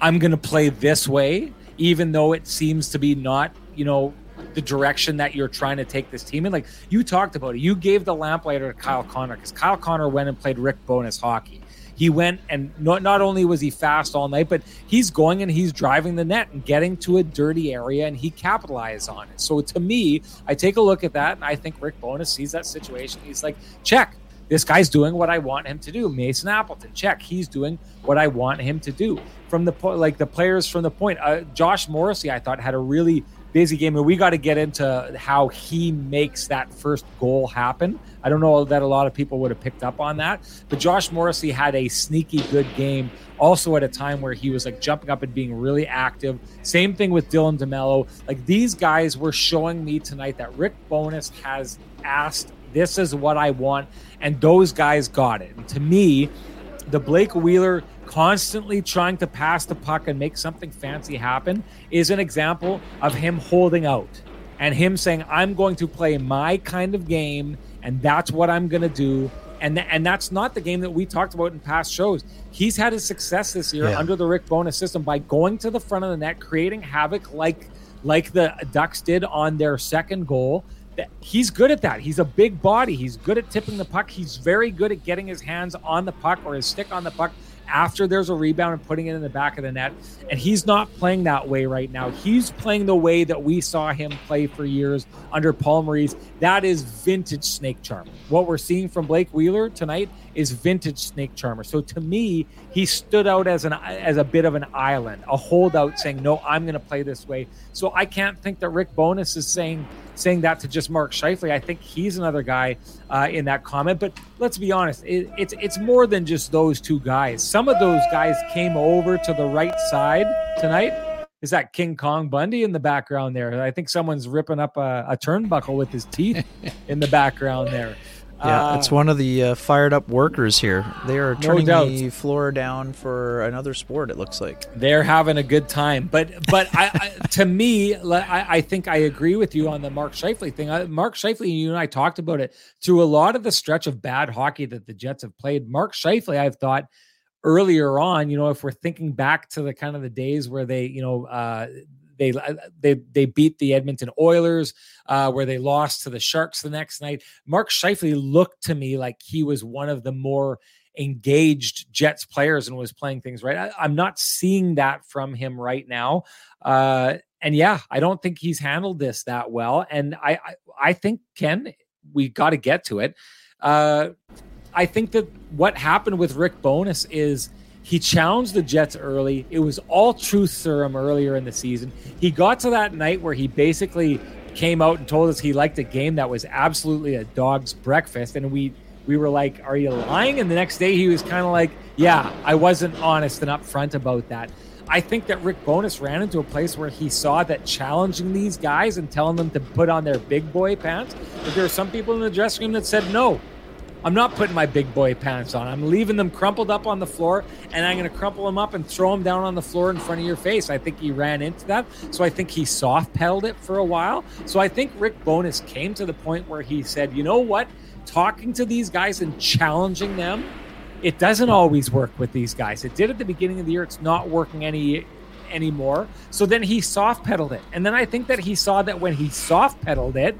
Speaker 2: I'm going to play this way, even though it seems to be not you know, the direction that you're trying to take this team in. Like you talked about it, you gave the lamplighter to Kyle Connor because Kyle Connor went and played Rick Bowness hockey. He went and not, not only was he fast all night, but he's going and he's driving the net and getting to a dirty area and he capitalized on it. So to me, I take a look at that and I think Rick Bowness sees that situation. He's like, check, this guy's doing what I want him to do. Mason Appleton, check. He's doing what I want him to do. From the point, like the players from the point, uh, Josh Morrissey, I thought had a really busy game, and we got to get into how he makes that first goal happen. I don't know that a lot of people would have picked up on that, but Josh Morrissey had a sneaky good game. Also, at a time where he was like jumping up and being really active. Same thing with Dylan DeMelo. Like these guys were showing me tonight that Rick Bowness has asked, "This is what I want," and those guys got it. And to me, the Blake Wheeler constantly trying to pass the puck and make something fancy happen is an example of him holding out and him saying, I'm going to play my kind of game and that's what I'm going to do. And, th- and that's not the game that we talked about in past shows. He's had his success this year yeah. under the Rick Bowness system by going to the front of the net, creating havoc like like the Ducks did on their second goal. He's good at that. He's a big body. He's good at tipping the puck. He's very good at getting his hands on the puck or his stick on the puck after there's a rebound and putting it in the back of the net. And he's not playing that way right now. He's playing the way that we saw him play for years under Paul Maurice. That is vintage snake charm. What we're seeing from Blake Wheeler tonight is vintage snake charmer. So to me, he stood out as an as a bit of an island, a holdout saying, "No, I'm going to play this way." So I can't think that Rick Bowness is saying saying that to just Mark Scheifele. I think he's another guy uh, in that comment. But let's be honest, it, it's it's more than just those two guys. Some of those guys came over to the right side tonight. Is that King Kong Bundy in the background there? I think someone's ripping up a, a turnbuckle with his teeth <laughs> in the background there.
Speaker 3: Yeah, uh, it's one of the uh, fired up workers here. They are turning
Speaker 2: no
Speaker 3: the floor down for another sport. It looks like
Speaker 2: they're having a good time. But but I, I, to me, I, I, think I agree with you on the Mark Scheifele thing. Mark Scheifele, you and I talked about it through a lot of the stretch of bad hockey that the Jets have played. Mark Scheifele, I've thought earlier on, you know, if we're thinking back to the kind of the days where they, you know, uh, they uh, they they beat the Edmonton Oilers, uh, where they lost to the Sharks the next night. Mark Scheifele looked to me like he was one of the more engaged Jets players and was playing things right. I, am not seeing that from him right now. Uh, and yeah, I don't think he's handled this that well. And I I, I think Ken, we got to get to it. Uh, I think that what happened with Rick Bowness is he challenged the Jets early. It was all truth serum earlier in the season. He got to that night where he basically came out and told us he liked a game that was absolutely a dog's breakfast, and we we were like, "Are you lying?" And the next day he was kind of like, "Yeah, I wasn't honest and upfront about that." I think that Rick Bowness ran into a place where he saw that challenging these guys and telling them to put on their big boy pants. But there are some people in the dressing room that said, "No, I'm not putting my big boy pants on. I'm leaving them crumpled up on the floor, and I'm going to crumple them up and throw them down on the floor in front of your face. I think he ran into that. So I think he soft pedaled it for a while. So I think Rick Bowness came to the point where he said, you know what? Talking to these guys and challenging them, it doesn't always work with these guys. It did at the beginning of the year. It's not working any anymore. So then he soft pedaled it. And then I think that he saw that when he soft pedaled it,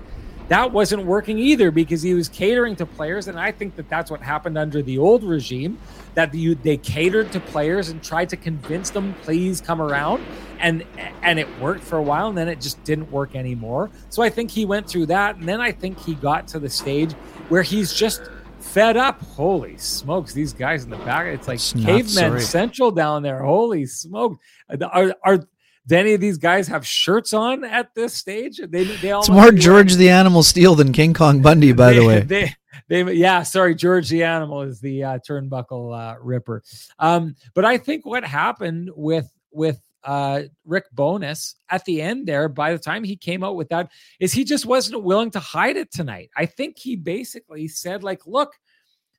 Speaker 2: that wasn't working either because he was catering to players. And i think that that's what happened under the old regime that you, they catered to players and tried to convince them please come around. And and it worked for a while and then it just didn't work anymore. So i think he went through that. And then i think he got to the stage where he's just fed up. Holy smokes these guys in the back it's like cavemen central down there. Holy smoke are, are do any of these guys have shirts on at this stage? They, they
Speaker 3: all it's more George the Animal Steele than King Kong Bundy, by
Speaker 2: they,
Speaker 3: the way.
Speaker 2: They, they, yeah, sorry, George the Animal is the uh, turnbuckle uh, ripper. Um, but I think what happened with with uh, Rick Bowness at the end there, by the time he came out with that, is he just wasn't willing to hide it tonight. I think he basically said, like, look,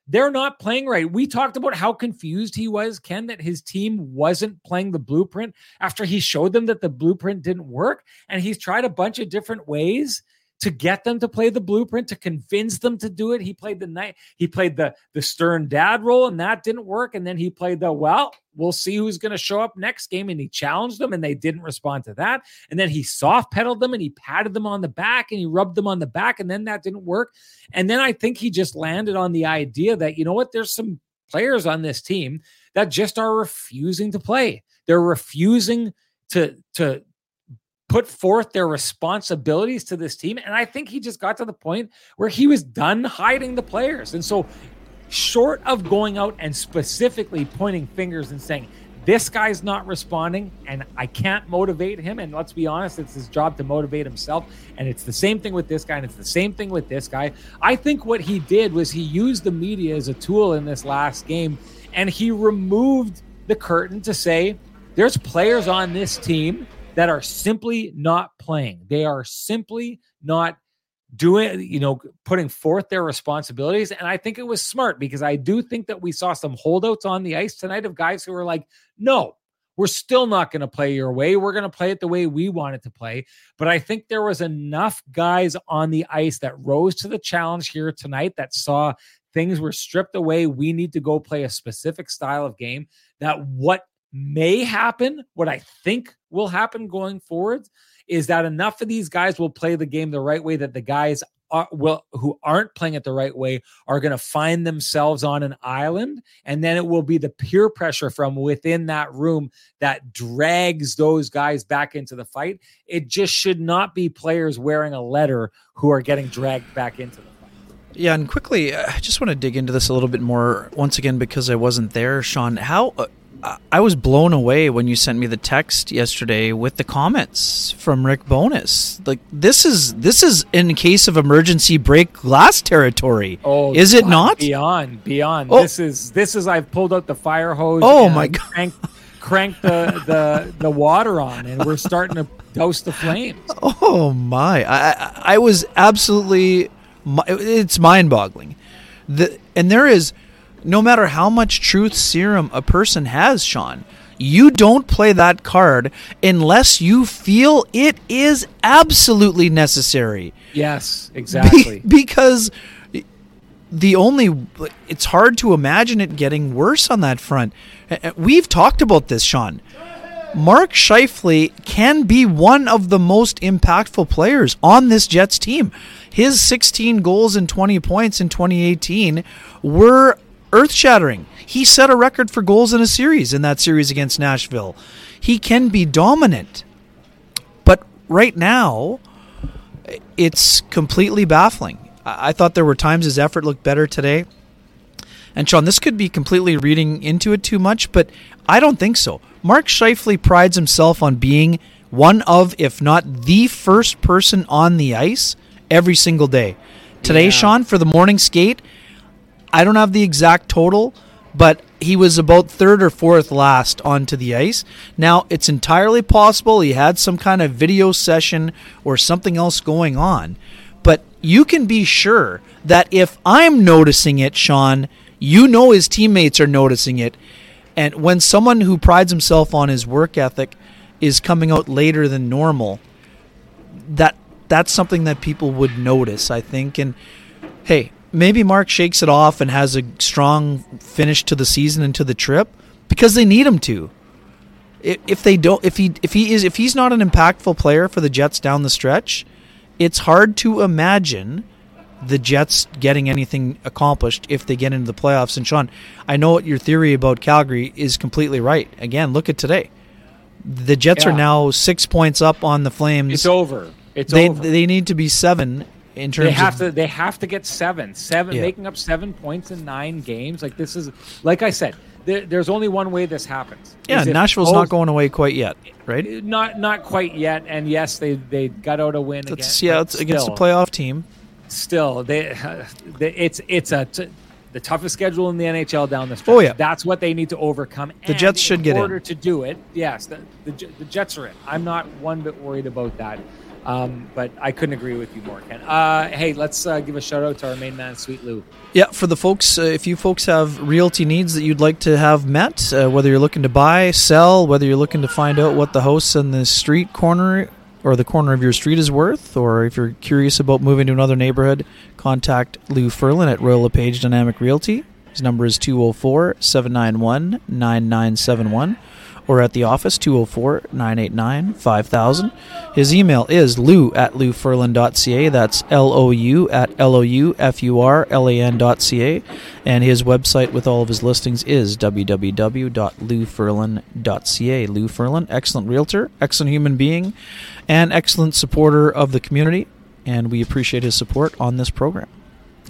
Speaker 2: they're not playing right. We talked about how confused he was, Ken, that his team wasn't playing the blueprint after he showed them that the blueprint didn't work. And he's tried a bunch of different ways to get them to play the blueprint to convince them to do it. He played the night he played the the stern dad role and that didn't work and then he played the well, we'll see who's going to show up next game and he challenged them and they didn't respond to that. And then he soft pedaled them and he patted them on the back and he rubbed them on the back and then that didn't work. And then I think he just landed on the idea that you know what there's some players on this team that just are refusing to play. They're refusing to to put forth their responsibilities to this team. And I think he just got to the point where he was done hiding the players. And so, short of going out and specifically pointing fingers and saying, this guy's not responding and I can't motivate him. And let's be honest, it's his job to motivate himself. And it's the same thing with this guy, and it's the same thing with this guy. I think what he did was he used the media as a tool in this last game and he removed the curtain to say, there's players on this team that are simply not playing. They are simply not doing, you know, putting forth their responsibilities. And I think it was smart because I do think that we saw some holdouts on the ice tonight of guys who were like, no, we're still not going to play your way. We're going to play it the way we want it to play. But I think there was enough guys on the ice that rose to the challenge here tonight that saw things were stripped away. We need to go play a specific style of game. That what may happen, what I think will happen going forward, is that enough of these guys will play the game the right way that the guys are will who aren't playing it the right way are going to find themselves on an island. And then it will be the peer pressure from within that room that drags those guys back into the fight. It just should not be players wearing a letter who are getting dragged back into the fight.
Speaker 3: Yeah, and quickly, I just want to dig into this a little bit more once again because I wasn't there, Sean. How uh, I was blown away when you sent me the text yesterday with the comments from Rick Bowness. Like this is this is in case of emergency break glass territory.
Speaker 2: Oh,
Speaker 3: is it not?
Speaker 2: beyond beyond?
Speaker 3: Oh.
Speaker 2: This is this is I've pulled out the fire hose.
Speaker 3: Oh,
Speaker 2: and
Speaker 3: my God.
Speaker 2: Cranked, cranked the the the water on, and we're starting to douse the flames. <laughs>
Speaker 3: Oh my! I I, was absolutely. It's mind-boggling. The and there is, no matter how much truth serum a person has, Sean, you don't play that card unless you feel it is absolutely necessary.
Speaker 2: Yes,
Speaker 3: Be-
Speaker 2: exactly.
Speaker 3: because the only it's hard to imagine it getting worse on that front. We've talked about this, Sean. Mark Scheifele can be one of the most impactful players on this Jets team. His 16 goals and 20 points in 2018 were earth-shattering. He set a record for goals in a series in that series against Nashville. He can be dominant. But right now, it's completely baffling. I I thought there were times his effort looked better today. And Sean, this could be completely reading into it too much, but I don't think so. Mark Scheifele prides himself on being one of, if not the first person on the ice every single day. Today,
Speaker 2: Yeah.
Speaker 3: Sean, for the morning skate, I don't have the exact total, but he was about third or fourth last onto the ice. Now, it's entirely possible he had some kind of video session or something else going on, but you can be sure that if I'm noticing it, Sean, you know his teammates are noticing it. And when someone who prides himself on his work ethic is coming out later than normal, that that's something that people would notice, I think. And hey, maybe Mark shakes it off and has a strong finish to the season and to the trip because they need him to. If they don't, if he if he is if he's not an impactful player for the Jets down the stretch, it's hard to imagine the Jets getting anything accomplished if they get into the playoffs. And Sean, I know what your theory about Calgary is completely right. Again, look at today. The Jets are now six points up on the Flames.
Speaker 2: It's over. It's
Speaker 3: they
Speaker 2: over.
Speaker 3: they need to be seven in terms
Speaker 2: They have
Speaker 3: of
Speaker 2: to. They have to get seven. Seven,
Speaker 3: Yeah.
Speaker 2: making up seven points in nine games. Like this is, like I said, there, there's only one way this happens.
Speaker 3: yeah. Nashville's
Speaker 2: both-
Speaker 3: not going away quite yet, right?
Speaker 2: Uh, not not quite yet. And yes, they they got out a win
Speaker 3: That's
Speaker 2: again.
Speaker 3: yeah, it's against a playoff team.
Speaker 2: still they, <laughs> they it's it's a t- the toughest schedule in the NHL down the oh, stretch.
Speaker 3: Oh, yeah.
Speaker 2: that's what they need to overcome.
Speaker 3: The
Speaker 2: And
Speaker 3: Jets should
Speaker 2: in
Speaker 3: get in.
Speaker 2: order to do it. Yes, the, the the Jets are in. I'm not one bit worried about that. Um, but I couldn't agree with you more, Ken. Uh, hey, let's uh, give a shout out to our main man, Sweet Lou.
Speaker 3: Yeah, for the folks, uh, if you folks have realty needs that you'd like to have met, uh, whether you're looking to buy, sell, whether you're looking to find out what the house on the street corner or the corner of your street is worth, or if you're curious about moving to another neighborhood, contact Lou Furlan at Royal LePage Dynamic Realty. His number is 204 791 9971 or at the office 204 989 5000. His email is lou at loufurlan.ca. That's L O U at L O U F U R L A N.ca. And his website with all of his listings is www.loufurlan.ca. Lou Furlan, excellent realtor, excellent human being, and excellent supporter of the community. And we appreciate his support on this program.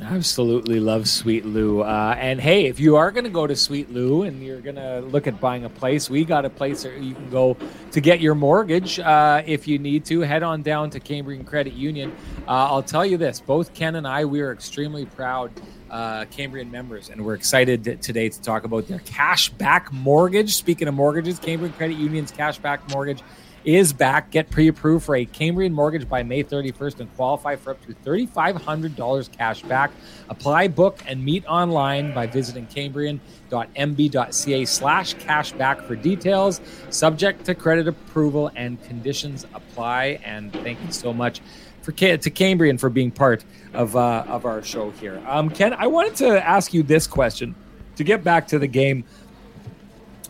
Speaker 2: Absolutely love Sweet Lou. Uh, and hey, if you are going to go to Sweet Lou and you're going to look at buying a place, we got a place that you can go to get your mortgage uh, if you need to. Head on down to Cambrian Credit Union. Uh, I'll tell you this both Ken and I, we are extremely proud uh, Cambrian members, and we're excited today to talk about their cash back mortgage. Speaking of mortgages, Cambrian Credit Union's cash back mortgage is back. Get pre-approved for a Cambrian mortgage by May 31st and qualify for up to $3,500 cash back. Apply, book, and meet online by visiting cambrian.mb.ca slash cashback for details. Subject to credit approval and conditions apply. And thank you so much for to Cambrian for being part of uh, of our show here. Um, Ken, I wanted to ask you this question to get back to the game.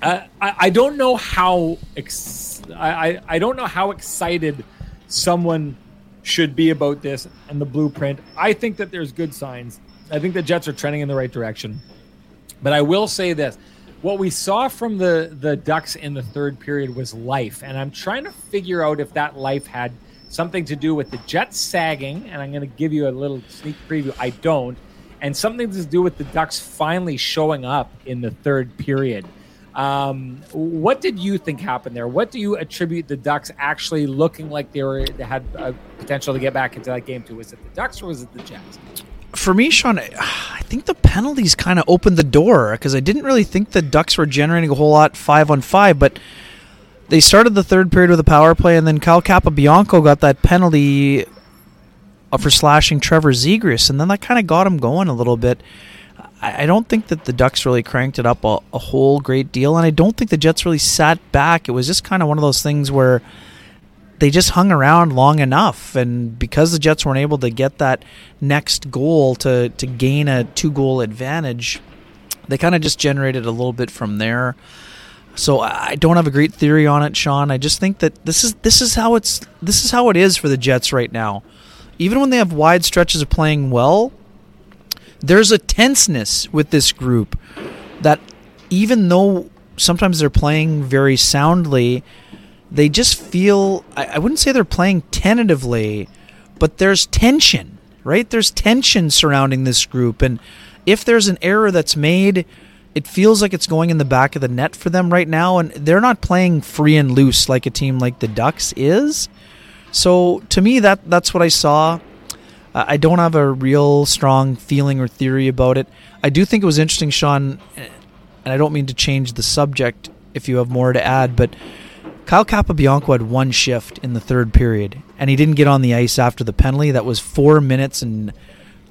Speaker 2: Uh, I, I don't know how ex- I, I, don't know how excited someone should be about this and the blueprint. I think that there's good signs. I think the Jets are trending in the right direction. But I will say this what we saw from the the Ducks in the third period was life, and I'm trying to figure out if that life had something to do with the Jets sagging. And I'm going to give you a little sneak preview. I don't, and something to do with the Ducks finally showing up in the third period. Um, what did you think happened there? What do you attribute the Ducks actually looking like they were they had a potential to get back into that game to? Was it the Ducks or was it the Jets?
Speaker 3: For me, Sean, I think the penalties kind of opened the door because I didn't really think the Ducks were generating a whole lot five on five, but they started the third period with a power play, and then Kyle Capobianco got that penalty for slashing Trevor Zegras, and then that kind of got him going a little bit. I don't think that the Ducks really cranked it up a, a, whole great deal, and I don't think the Jets really sat back. It was just kind of one of those things where they just hung around long enough, and because the Jets weren't able to get that next goal to to gain a two goal advantage, they kind of just generated a little bit from there. So I don't have a great theory on it, Sean. I just think that this is this is how it's this is how it is for the Jets right now. Even when they have wide stretches of playing well, there's a tenseness with this group that even though sometimes they're playing very soundly, they just feel I, I wouldn't say they're playing tentatively, but there's tension, right? There's tension surrounding this group. And if there's an error that's made, it feels like it's going in the back of the net for them right now, and they're not playing free and loose like a team like the Ducks is. So to me, that that's what I saw. I don't have a real strong feeling or theory about it. I do think it was interesting, Sean, and I don't mean to change the subject if you have more to add, but Kyle Capobianco had one shift in the third period, and he didn't get on the ice after the penalty. That was four minutes and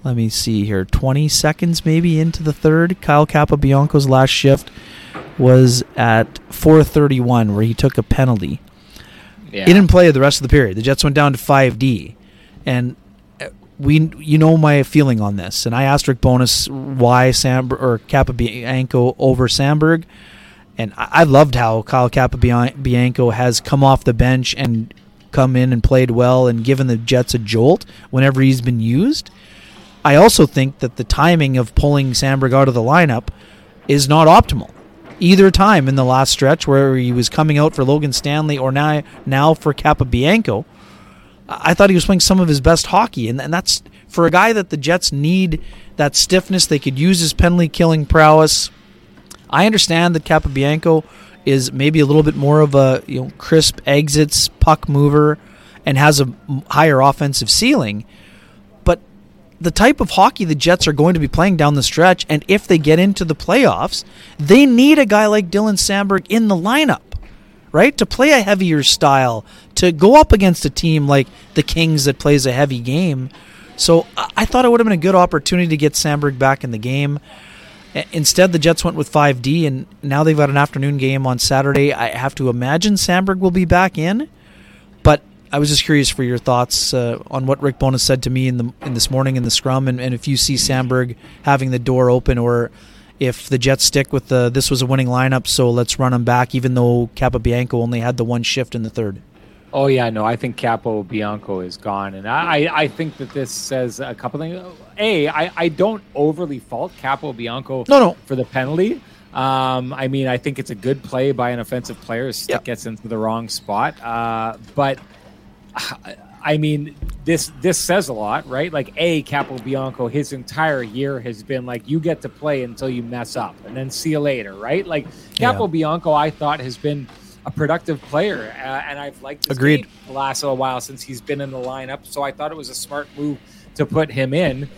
Speaker 3: let me see here, 20 seconds maybe into the third. Kyle Capobianco's last shift was at 4:31, where he took a penalty. Yeah. He didn't play the rest of the period. The Jets went down to 5D, and we you know my feeling on this, and I asked Rick Bowness why Sam or Capobianco over Samberg, and I, I loved how Kyle Capobianco has come off the bench and come in and played well and given the Jets a jolt whenever he's been used. I also think that the timing of pulling Samberg out of the lineup is not optimal. Either time in the last stretch where he was coming out for Logan Stanley or now now for Capobianco, I thought he was playing some of his best hockey, and, and that's for a guy that the Jets need that stiffness. They could use his penalty killing prowess. I understand that Capobianco is maybe a little bit more of a you know crisp exits puck mover and has a higher offensive ceiling. But the type of hockey the Jets are going to be playing down the stretch, and if they get into the playoffs, they need a guy like Dylan Samberg in the lineup right? To play a heavier style, to go up against a team like the Kings that plays a heavy game. So I thought it would have been a good opportunity to get Samberg back in the game. Instead, the Jets went with 5D, and now they've got an afternoon game on Saturday. I have to imagine Samberg will be back in, but I was just curious for your thoughts uh, on what Rick Bowness said to me in the in this morning in the scrum, and, and if you see Samberg having the door open or if the Jets stick with the this was a winning lineup, so let's run them back, even though Capobianco only had the one shift in the third.
Speaker 2: Oh yeah, no, I think Capobianco is gone, and I I think that this says a couple things. A, I I don't overly fault Capobianco
Speaker 3: no, no.
Speaker 2: for the penalty. Um, I mean, I think it's a good play by an offensive player. Stick yep. gets into the wrong spot, uh, but I mean, this this says a lot, right? Like a Capobianco, his entire year has been like you get to play until you mess up, and then see you later, right? Like Capo yeah. Bianco, I thought has been a productive player, uh, and I've liked his
Speaker 3: Agreed.
Speaker 2: the last little while since he's been in the lineup. So I thought it was a smart move to put him in.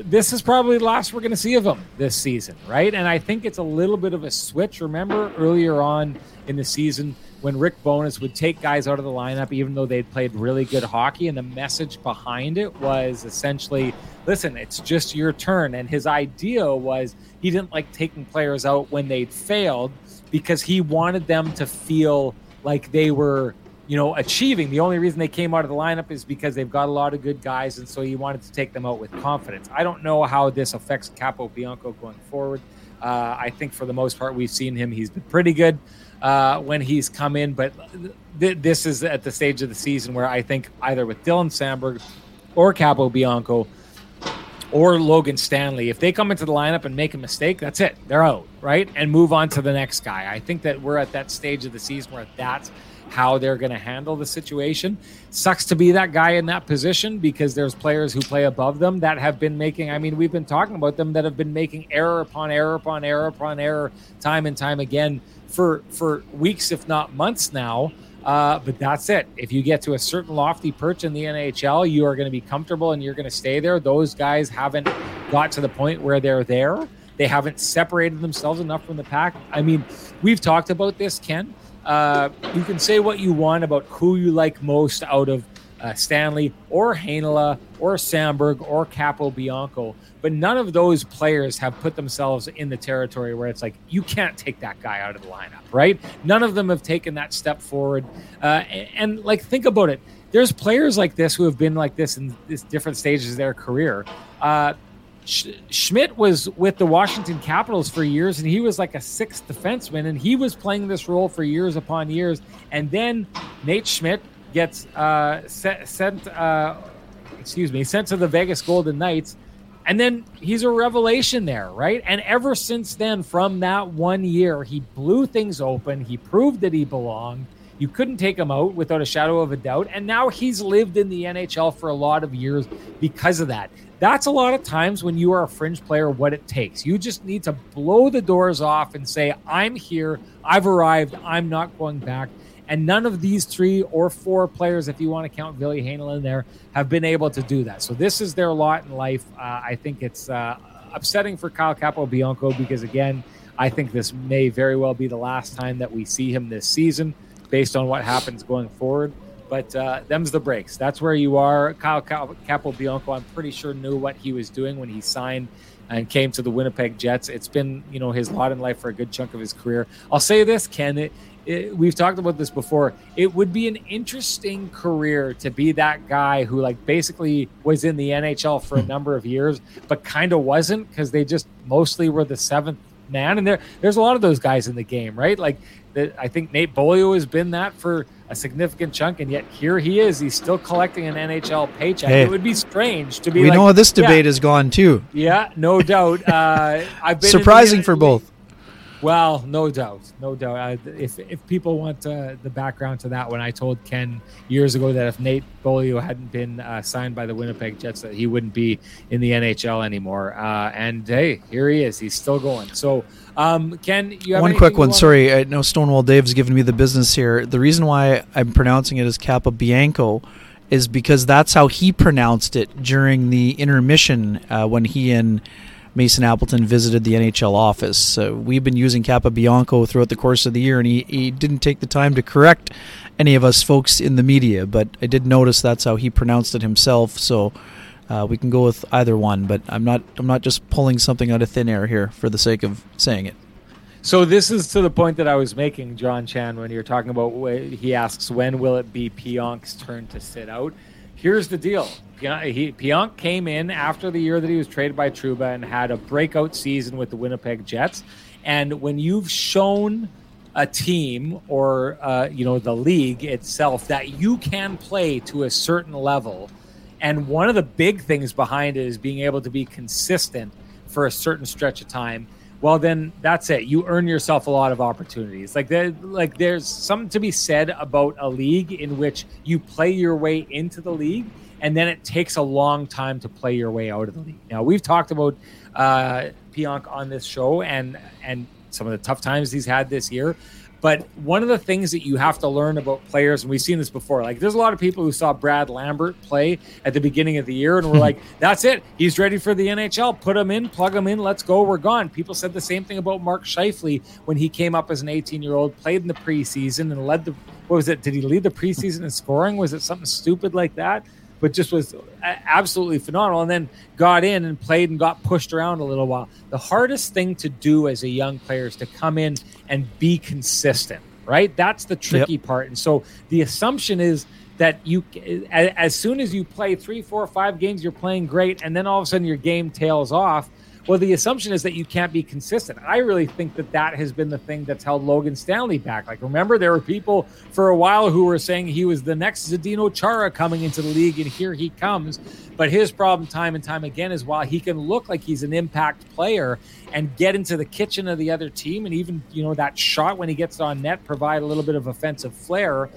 Speaker 2: This is probably the last we're going to see of him this season, right? And I think it's a little bit of a switch. Remember earlier on in the season when Rick Bowness would take guys out of the lineup, even though they'd played really good hockey. And the message behind it was essentially, listen, it's just your turn. And his idea was he didn't like taking players out when they'd failed because he wanted them to feel like they were, you know, achieving. The only reason they came out of the lineup is because they've got a lot of good guys. And so he wanted to take them out with confidence. I don't know how this affects Capobianco going forward. Uh, I think for the most part, we've seen him. He's been pretty good uh, when he's come in, but th- this is at the stage of the season where I think either with Dylan Samberg or Capobianco or Logan Stanley, if they come into the lineup and make a mistake, that's it. They're out, right? And move on to the next guy. I think that we're at that stage of the season where that's how they're going to handle the situation. Sucks to be that guy in that position because there's players who play above them that have been making, I mean, we've been talking about them that have been making error upon error upon error upon error time and time again for for weeks if not months now. Uh, but that's it. If you get to a certain lofty perch in the NHL, you are going to be comfortable and you're going to stay there. Those guys haven't got to the point where they're there. They haven't separated themselves enough from the pack. I mean, we've talked about this, Ken. Uh, you can say what you want about who you like most out of uh, Stanley or Heinola or Samberg or Capobianco, but none of those players have put themselves in the territory where it's like you can't take that guy out of the lineup, right? None of them have taken that step forward. Uh, and, and, like, think about it. There's players like this who have been like this in this different stages of their career. Uh, Sch- Schmidt was with the Washington Capitals for years, and he was like a sixth defenseman, and he was playing this role for years upon years. And then Nate Schmidt gets uh, sent, uh, excuse me, sent to the Vegas Golden Knights, and then he's a revelation there, right? And ever since then, from that one year, he blew things open. He proved that he belonged. You couldn't take him out without a shadow of a doubt. And now he's lived in the NHL for a lot of years because of that. That's a lot of times when you are a fringe player, what it takes. You just need to blow the doors off and say, I'm here. I've arrived. I'm not going back. And none of these three or four players, if you want to count Ville Heinola in there, have been able to do that. So this is their lot in life. Uh, I think it's uh, upsetting for Kyle Capobianco because, again, I think this may very well be the last time that we see him this season based on what happens going forward. But uh, them's the breaks. That's where you are. Kyle Capobianco, I'm pretty sure, knew what he was doing when he signed and came to the Winnipeg Jets. It's been, you know, his lot in life for a good chunk of his career. I'll say this, Ken. It, it, we've talked about this before. It would be an interesting career to be that guy who, like, basically was in the NHL for a hmm. number of years, but kind of wasn't because they just mostly were the seventh man. And there, there's a lot of those guys in the game, right? Like, the, I think Nate Beaulieu has been that for a significant chunk, and yet here he is. He's still collecting an NHL paycheck. Hey, it would be strange to be.
Speaker 3: We
Speaker 2: like,
Speaker 3: know how this debate yeah, has gone too.
Speaker 2: Yeah, no doubt. Uh, I've been
Speaker 3: surprising for both.
Speaker 2: Well, no doubt, no doubt. Uh, if if people want uh, the background to that one, I told Ken years ago that if Nate Beaulieu hadn't been uh, signed by the Winnipeg Jets, that he wouldn't be in the NHL anymore. Uh, and hey, here he is. He's still going. So, um, Ken, you have
Speaker 3: one quick one. Sorry, I know Stonewall Dave's giving me the business here. The reason why I'm pronouncing it as Kappa Bianco is because that's how he pronounced it during the intermission uh, when he and Mason Appleton visited the NHL office. Uh, we've been using Kappa Bianco throughout the course of the year, and he, he didn't take the time to correct any of us folks in the media. But I did notice that's how he pronounced it himself. So uh, we can go with either one. But I'm not I'm not just pulling something out of thin air here for the sake of saying it.
Speaker 2: So this is to the point that I was making, John Chan, when you're talking about. He asks when will it be Pionk's turn to sit out. Here's the deal: Pionk came in after the year that he was traded by Trouba and had a breakout season with the Winnipeg Jets. And when you've shown a team or uh, you know the league itself that you can play to a certain level, and one of the big things behind it is being able to be consistent for a certain stretch of time well then that's it you earn yourself a lot of opportunities like there like there's something to be said about a league in which you play your way into the league and then it takes a long time to play your way out of the league. Now we've talked about uh, Pionk on this show and and some of the tough times he's had this year. But one of the things that you have to learn about players, and we've seen this before, like there's a lot of people who saw Brad Lambert play at the beginning of the year and were <laughs> like, that's it. He's ready for the NHL. Put him in, plug him in, let's go. We're gone. People said the same thing about Mark Scheifele when he came up as an 18 year old, played in the preseason and led the, what was it? Did he lead the preseason in scoring? Was it something stupid like that? But just was uh, absolutely phenomenal. And then got in and played and got pushed around a little while. The hardest thing to do as a young player is to come in and be consistent, right? That's the tricky yep. part. And so the assumption is that you, as soon as you play three, four, five games, you're playing great, and then all of a sudden your game tails off. Well, the assumption is that you can't be consistent. I really think that that has been the thing that's held Logan Stanley back. Like, remember, there were people for a while who were saying he was the next Zdeno Chara coming into the league, and here he comes. But his problem, time and time again, is while he can look like he's an impact player and get into the kitchen of the other team, and even you know that shot when he gets on net provide a little bit of offensive flair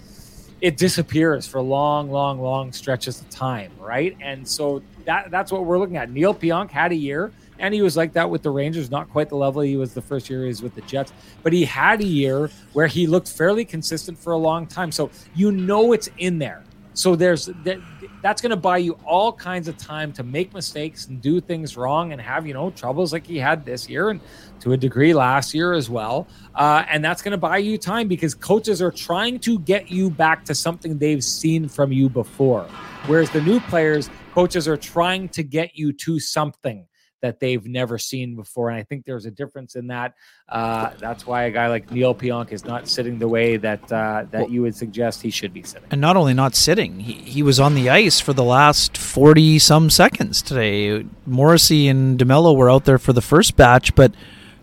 Speaker 2: it disappears for long, long, long stretches of time, right? And so that that's what we're looking at. Neal Pionk had a year, and he was like that with the Rangers, not quite the level he was the first year he was with the Jets, but he had a year where he looked fairly consistent for a long time. So you know it's in there. So there's that, that's going to buy you all kinds of time to make mistakes and do things wrong and have you know troubles like he had this year and to a degree last year as well. Uh, and that's going to buy you time because coaches are trying to get you back to something they've seen from you before. Whereas the new players, coaches are trying to get you to something that they've never seen before. And I think there's a difference in that. Uh, that's why a guy like Neal Pionk is not sitting the way that uh, that well, you would suggest he should be sitting.
Speaker 3: And not only not sitting, he, he was on the ice for the last 40 some seconds today. Morrissey and DeMelo were out there for the first batch, but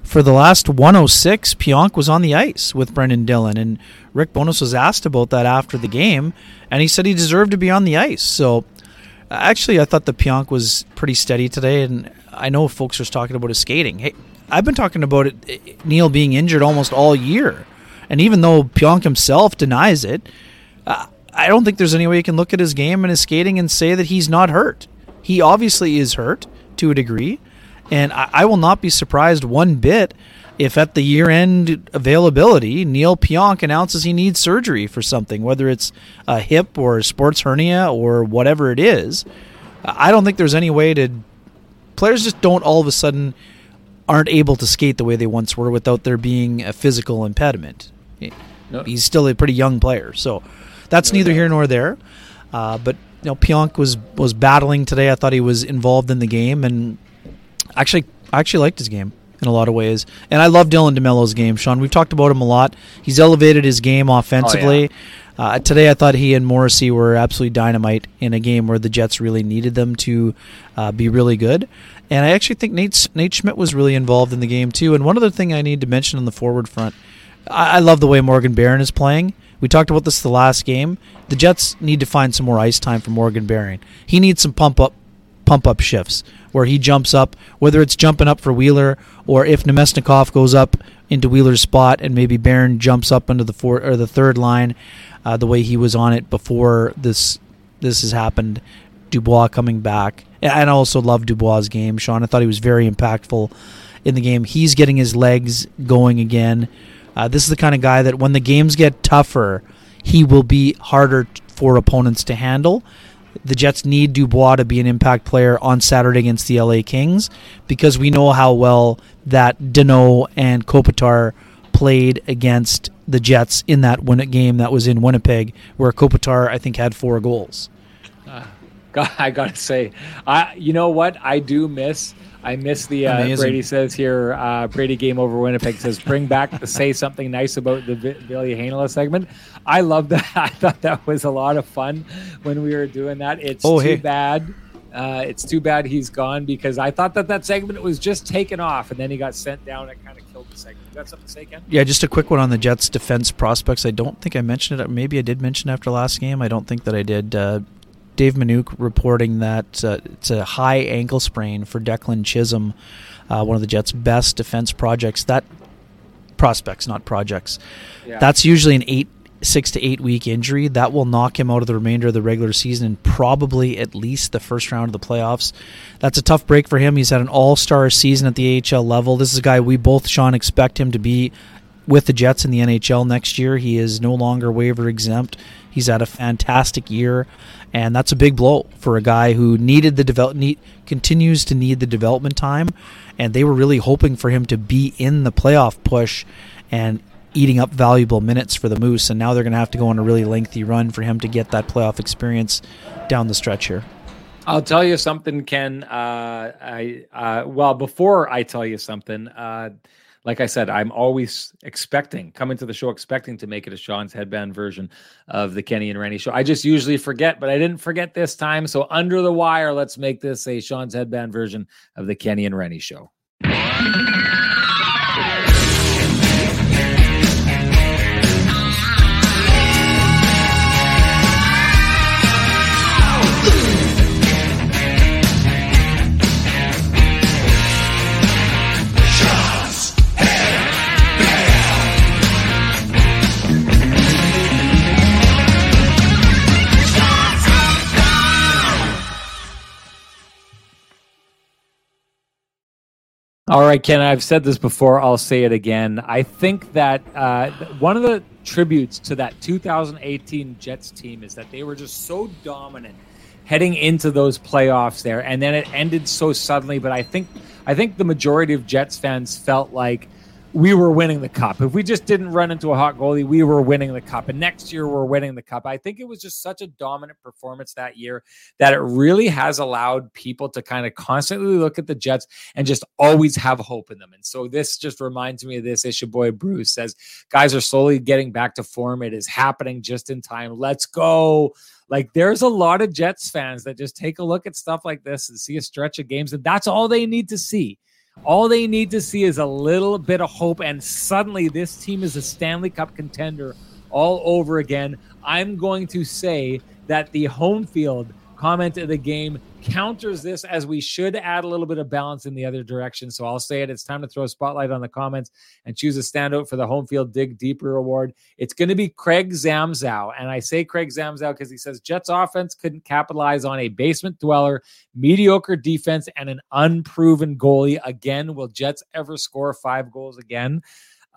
Speaker 3: for the last 106, Pionk was on the ice with Brendan Dillon. And Rick Bowness was asked about that after the game, and he said he deserved to be on the ice. So actually, I thought the Pionk was pretty steady today, and I know folks are talking about his skating. Hey, I've been talking about it, Neal being injured almost all year, and even though Pionk himself denies it, uh, I don't think there's any way you can look at his game and his skating and say that he's not hurt. He obviously is hurt to a degree, and I, I will not be surprised one bit if at the year end availability, Neal Pionk announces he needs surgery for something, whether it's a hip or a sports hernia or whatever it is. I don't think there's any way to players just don't all of a sudden aren't able to skate the way they once were without there being a physical impediment. No. He's still a pretty young player, so that's no neither here nor there. Uh, but you know, Pionk was was battling today. I thought he was involved in the game, and actually, I actually liked his game in a lot of ways. And I love Dylan DeMelo's game, Sean. We've talked about him a lot. He's elevated his game offensively. Oh, yeah. Uh, today, I thought he and Morrissey were absolutely dynamite in a game where the Jets really needed them to uh, be really good. And I actually think Nate Nate Schmidt was really involved in the game too. And one other thing I need to mention on the forward front, I, I love the way Morgan Barron is playing. We talked about this the last game. The Jets need to find some more ice time for Morgan Barron. He needs some pump up pump up shifts where he jumps up, whether it's jumping up for Wheeler or if Namestnikov goes up into Wheeler's spot and maybe Barron jumps up into the four or the third line, uh, the way he was on it before this this has happened. Dubois coming back, and I also love Dubois' game. Sean, I thought he was very impactful in the game. He's getting his legs going again. Uh, this is the kind of guy that when the games get tougher, he will be harder for opponents to handle the Jets need Dubois to be an impact player on Saturday against the LA Kings because we know how well that Danault and Kopitar played against the Jets in that win game that was in Winnipeg, where Kopitar I think had four goals.
Speaker 2: Uh, God, <laughs> I gotta say, I you know what I do miss. I miss the uh, Brady says here. Uh, Brady game over Winnipeg says bring back the say something nice about the Ville Heinola segment. I love that. <laughs> I thought that was a lot of fun when we were doing that. It's oh, too hey. bad. Uh, it's too bad he's gone because I thought that that segment was just taken off and then he got sent down. It kind of killed the segment. You got something to say, Ken?
Speaker 3: Yeah, just a quick one on the Jets' defense prospects. I don't think I mentioned it. Maybe I did mention after last game. I don't think that I did. Uh, Dave Manuk reporting that uh, it's a high ankle sprain for Declan Chisholm, uh, one of the Jets' best defense projects. That prospects, not projects. Yeah. That's usually an eight six to eight week injury that will knock him out of the remainder of the regular season and probably at least the first round of the playoffs. That's a tough break for him. He's had an all star season at the AHL level. This is a guy we both, Sean, expect him to be with the Jets in the NHL next year. He is no longer waiver exempt. He's had a fantastic year, and that's a big blow for a guy who needed the develop need, continues to need the development time, and they were really hoping for him to be in the playoff push. And eating up valuable minutes for the Moose, and now they're going to have to go on a really lengthy run for him to get that playoff experience down the stretch here.
Speaker 2: I'll tell you something, Ken. Uh, I uh, well before I tell you something, uh, like I said, I'm always expecting coming to the show, expecting to make it a Sean's headband version of the Kenny and Rennie show. I just usually forget, but I didn't forget this time. So under the wire, let's make this a Sean's headband version of the Kenny and Rennie show. All right, Ken, I've said this before. I'll say it again. I think that uh, one of the tributes to that 2018 Jets team is that they were just so dominant heading into those playoffs there, and then it ended so suddenly. But I think I think the majority of Jets fans felt like we were winning the cup. If we just didn't run into a hot goalie, we were winning the cup. And next year, we're winning the cup. I think it was just such a dominant performance that year that it really has allowed people to kind of constantly look at the Jets and just always have hope in them. And so this just reminds me of this. Issue boy Bruce says, guys are slowly getting back to form. It is happening just in time. Let's go. Like there's a lot of Jets fans that just take a look at stuff like this and see a stretch of games, and that's all they need to see all they need to see is a little bit of hope, and suddenly this team is a Stanley Cup contender all over again. I'm going to say that the home field comment of the game counters this as we should add a little bit of balance in the other direction. So I'll say it. It's time to throw a spotlight on the comments and choose a standout for the home field dig deeper award. It's going to be Craig Zamzow. And I say Craig Zamzow because he says Jets offense couldn't capitalize on a basement dweller, mediocre defense, and an unproven goalie. Again, will Jets ever score five goals again?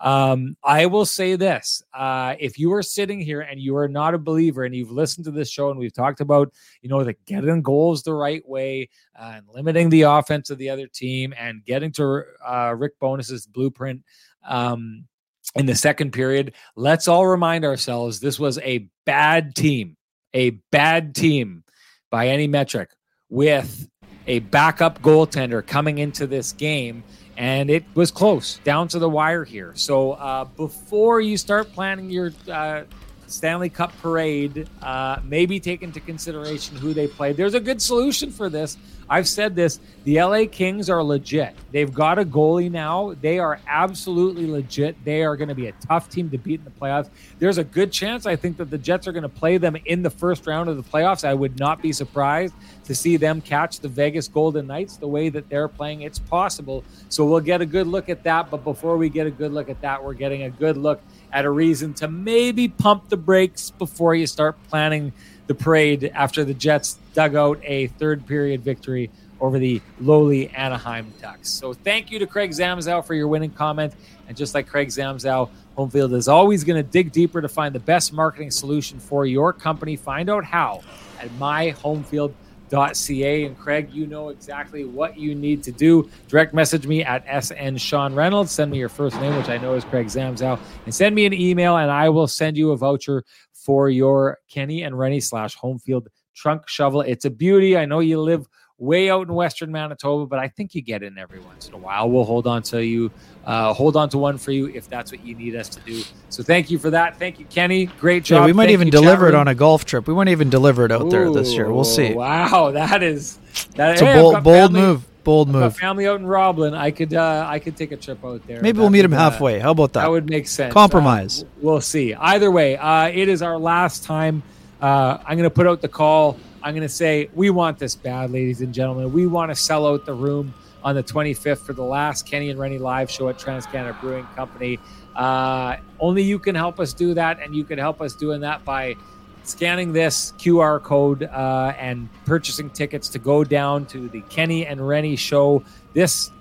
Speaker 2: Um, I will say this: uh, if you are sitting here and you are not a believer, and you've listened to this show, and we've talked about, you know, the getting goals the right way uh, and limiting the offense of the other team, and getting to uh, Rick Bowness's blueprint um, in the second period, let's all remind ourselves this was a bad team, a bad team by any metric, with a backup goaltender coming into this game and it was close down to the wire here. So uh, before you start planning your uh, Stanley Cup parade, uh, maybe take into consideration who they play. There's a good solution for this. I've said this. The LA Kings are legit. They've got a goalie now. They are absolutely legit. They are going to be a tough team to beat in the playoffs. There's a good chance, I think, that the Jets are going to play them in the first round of the playoffs. I would not be surprised to see them catch the Vegas Golden Knights the way that they're playing. It's possible. So we'll get a good look at that. But before we get a good look at that, we're getting a good look at a reason to maybe pump the brakes before you start planning the parade after the Jets dug out a third period victory over the lowly Anaheim Ducks. So thank you to Craig Zamzow for your winning comment. And just like Craig Zamzow, Homefield is always going to dig deeper to find the best marketing solution for your company. Find out how at myhomefield.com ca. And Craig, you know exactly what you need to do. Direct message me at SN Sean Reynolds. Send me your first name, which I know is Craig Zamzow, and send me an email, and I will send you a voucher for your Kenny and Rennie slash home field trunk shovel. It's a beauty. I know you live way out in western Manitoba, but I think you get in every once in a while. We'll hold on to you, uh, hold on to one for you if that's what you need us to do. So thank you for that. Thank you, Kenny. Great job.
Speaker 3: Yeah, we might
Speaker 2: thank
Speaker 3: even
Speaker 2: you,
Speaker 3: deliver it on a golf trip. We might even deliver it out there this year. We'll see.
Speaker 2: Wow, <laughs> that is that,
Speaker 3: It's
Speaker 2: hey,
Speaker 3: a bold, bold move. Bold
Speaker 2: I've
Speaker 3: move.
Speaker 2: family out in Roblin. I could uh, I could take a trip out there.
Speaker 3: Maybe
Speaker 2: That
Speaker 3: we'll meet him
Speaker 2: uh,
Speaker 3: halfway. How about that?
Speaker 2: that would make sense.
Speaker 3: Compromise.
Speaker 2: Uh, we'll see. Either way, uh, it is our last time. Uh, I'm going to put out the call. I'm going to say we want this bad, ladies and gentlemen. We want to sell out the room on the 25th for the last Kenny and Rennie live show at TransCanada Brewing Company. Uh, only you can help us do that, and you can help us doing that by scanning this QR code uh, and purchasing tickets to go down to the Kenny and Rennie show this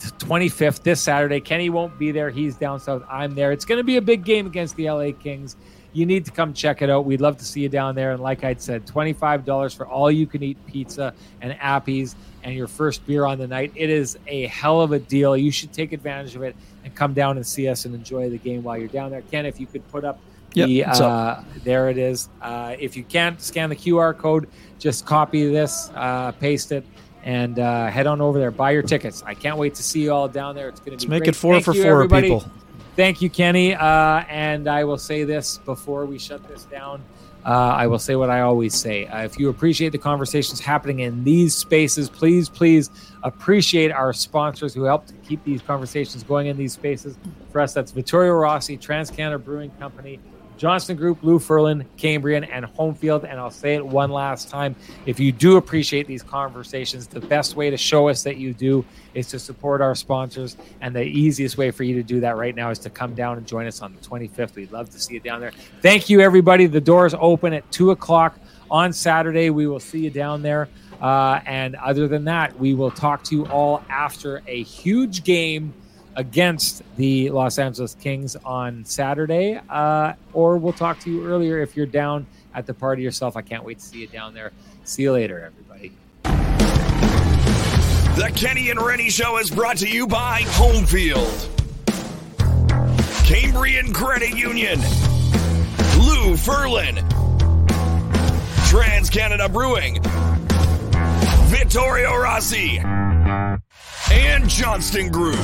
Speaker 2: 25th, this Saturday. Kenny won't be there. He's down south. I'm there. It's going to be a big game against the LA Kings. You need to come check it out. We'd love to see you down there. And like I said, $25 for all you can eat pizza and appies and your first beer on the night. It is a hell of a deal. You should take advantage of it and come down and see us and enjoy the game while you're down there. Ken, if you could put up
Speaker 3: Yep,
Speaker 2: the uh, there it is. Uh, if you can't scan the QR code, just copy this, uh, paste it, and uh, head on over there. Buy your tickets. I can't wait to see you all down there. It's going to
Speaker 3: Let's make
Speaker 2: great.
Speaker 3: it four
Speaker 2: Thank
Speaker 3: for
Speaker 2: you,
Speaker 3: four
Speaker 2: everybody.
Speaker 3: people.
Speaker 2: Thank you, Kenny. Uh, and I will say this before we shut this down. uh, I will say what I always say. Uh, if you appreciate the conversations happening in these spaces, please, please appreciate our sponsors who help to keep these conversations going in these spaces. For us, that's Vittorio Rossi, TransCanada Brewing Company, Johnston Group, Lou Ferlin, Cambrian, and Homefield. And I'll say it one last time. If you do appreciate these conversations, the best way to show us that you do is to support our sponsors. And the easiest way for you to do that right now is to come down and join us on the 25th. We'd love to see you down there. Thank you, everybody. The doors open at 2 o'clock on Saturday. We will see you down there. Uh, and other than that, we will talk to you all after a huge game against the Los Angeles Kings on Saturday. Uh, or we'll talk to you earlier if you're down at the party yourself. I can't wait to see you down there. See you later, everybody.
Speaker 1: The Kenny and Rennie Show is brought to you by Homefield, Cambrian Credit Union, Lou Ferlin, TransCanada Brewing, Vittorio Rossi, and Johnston Group.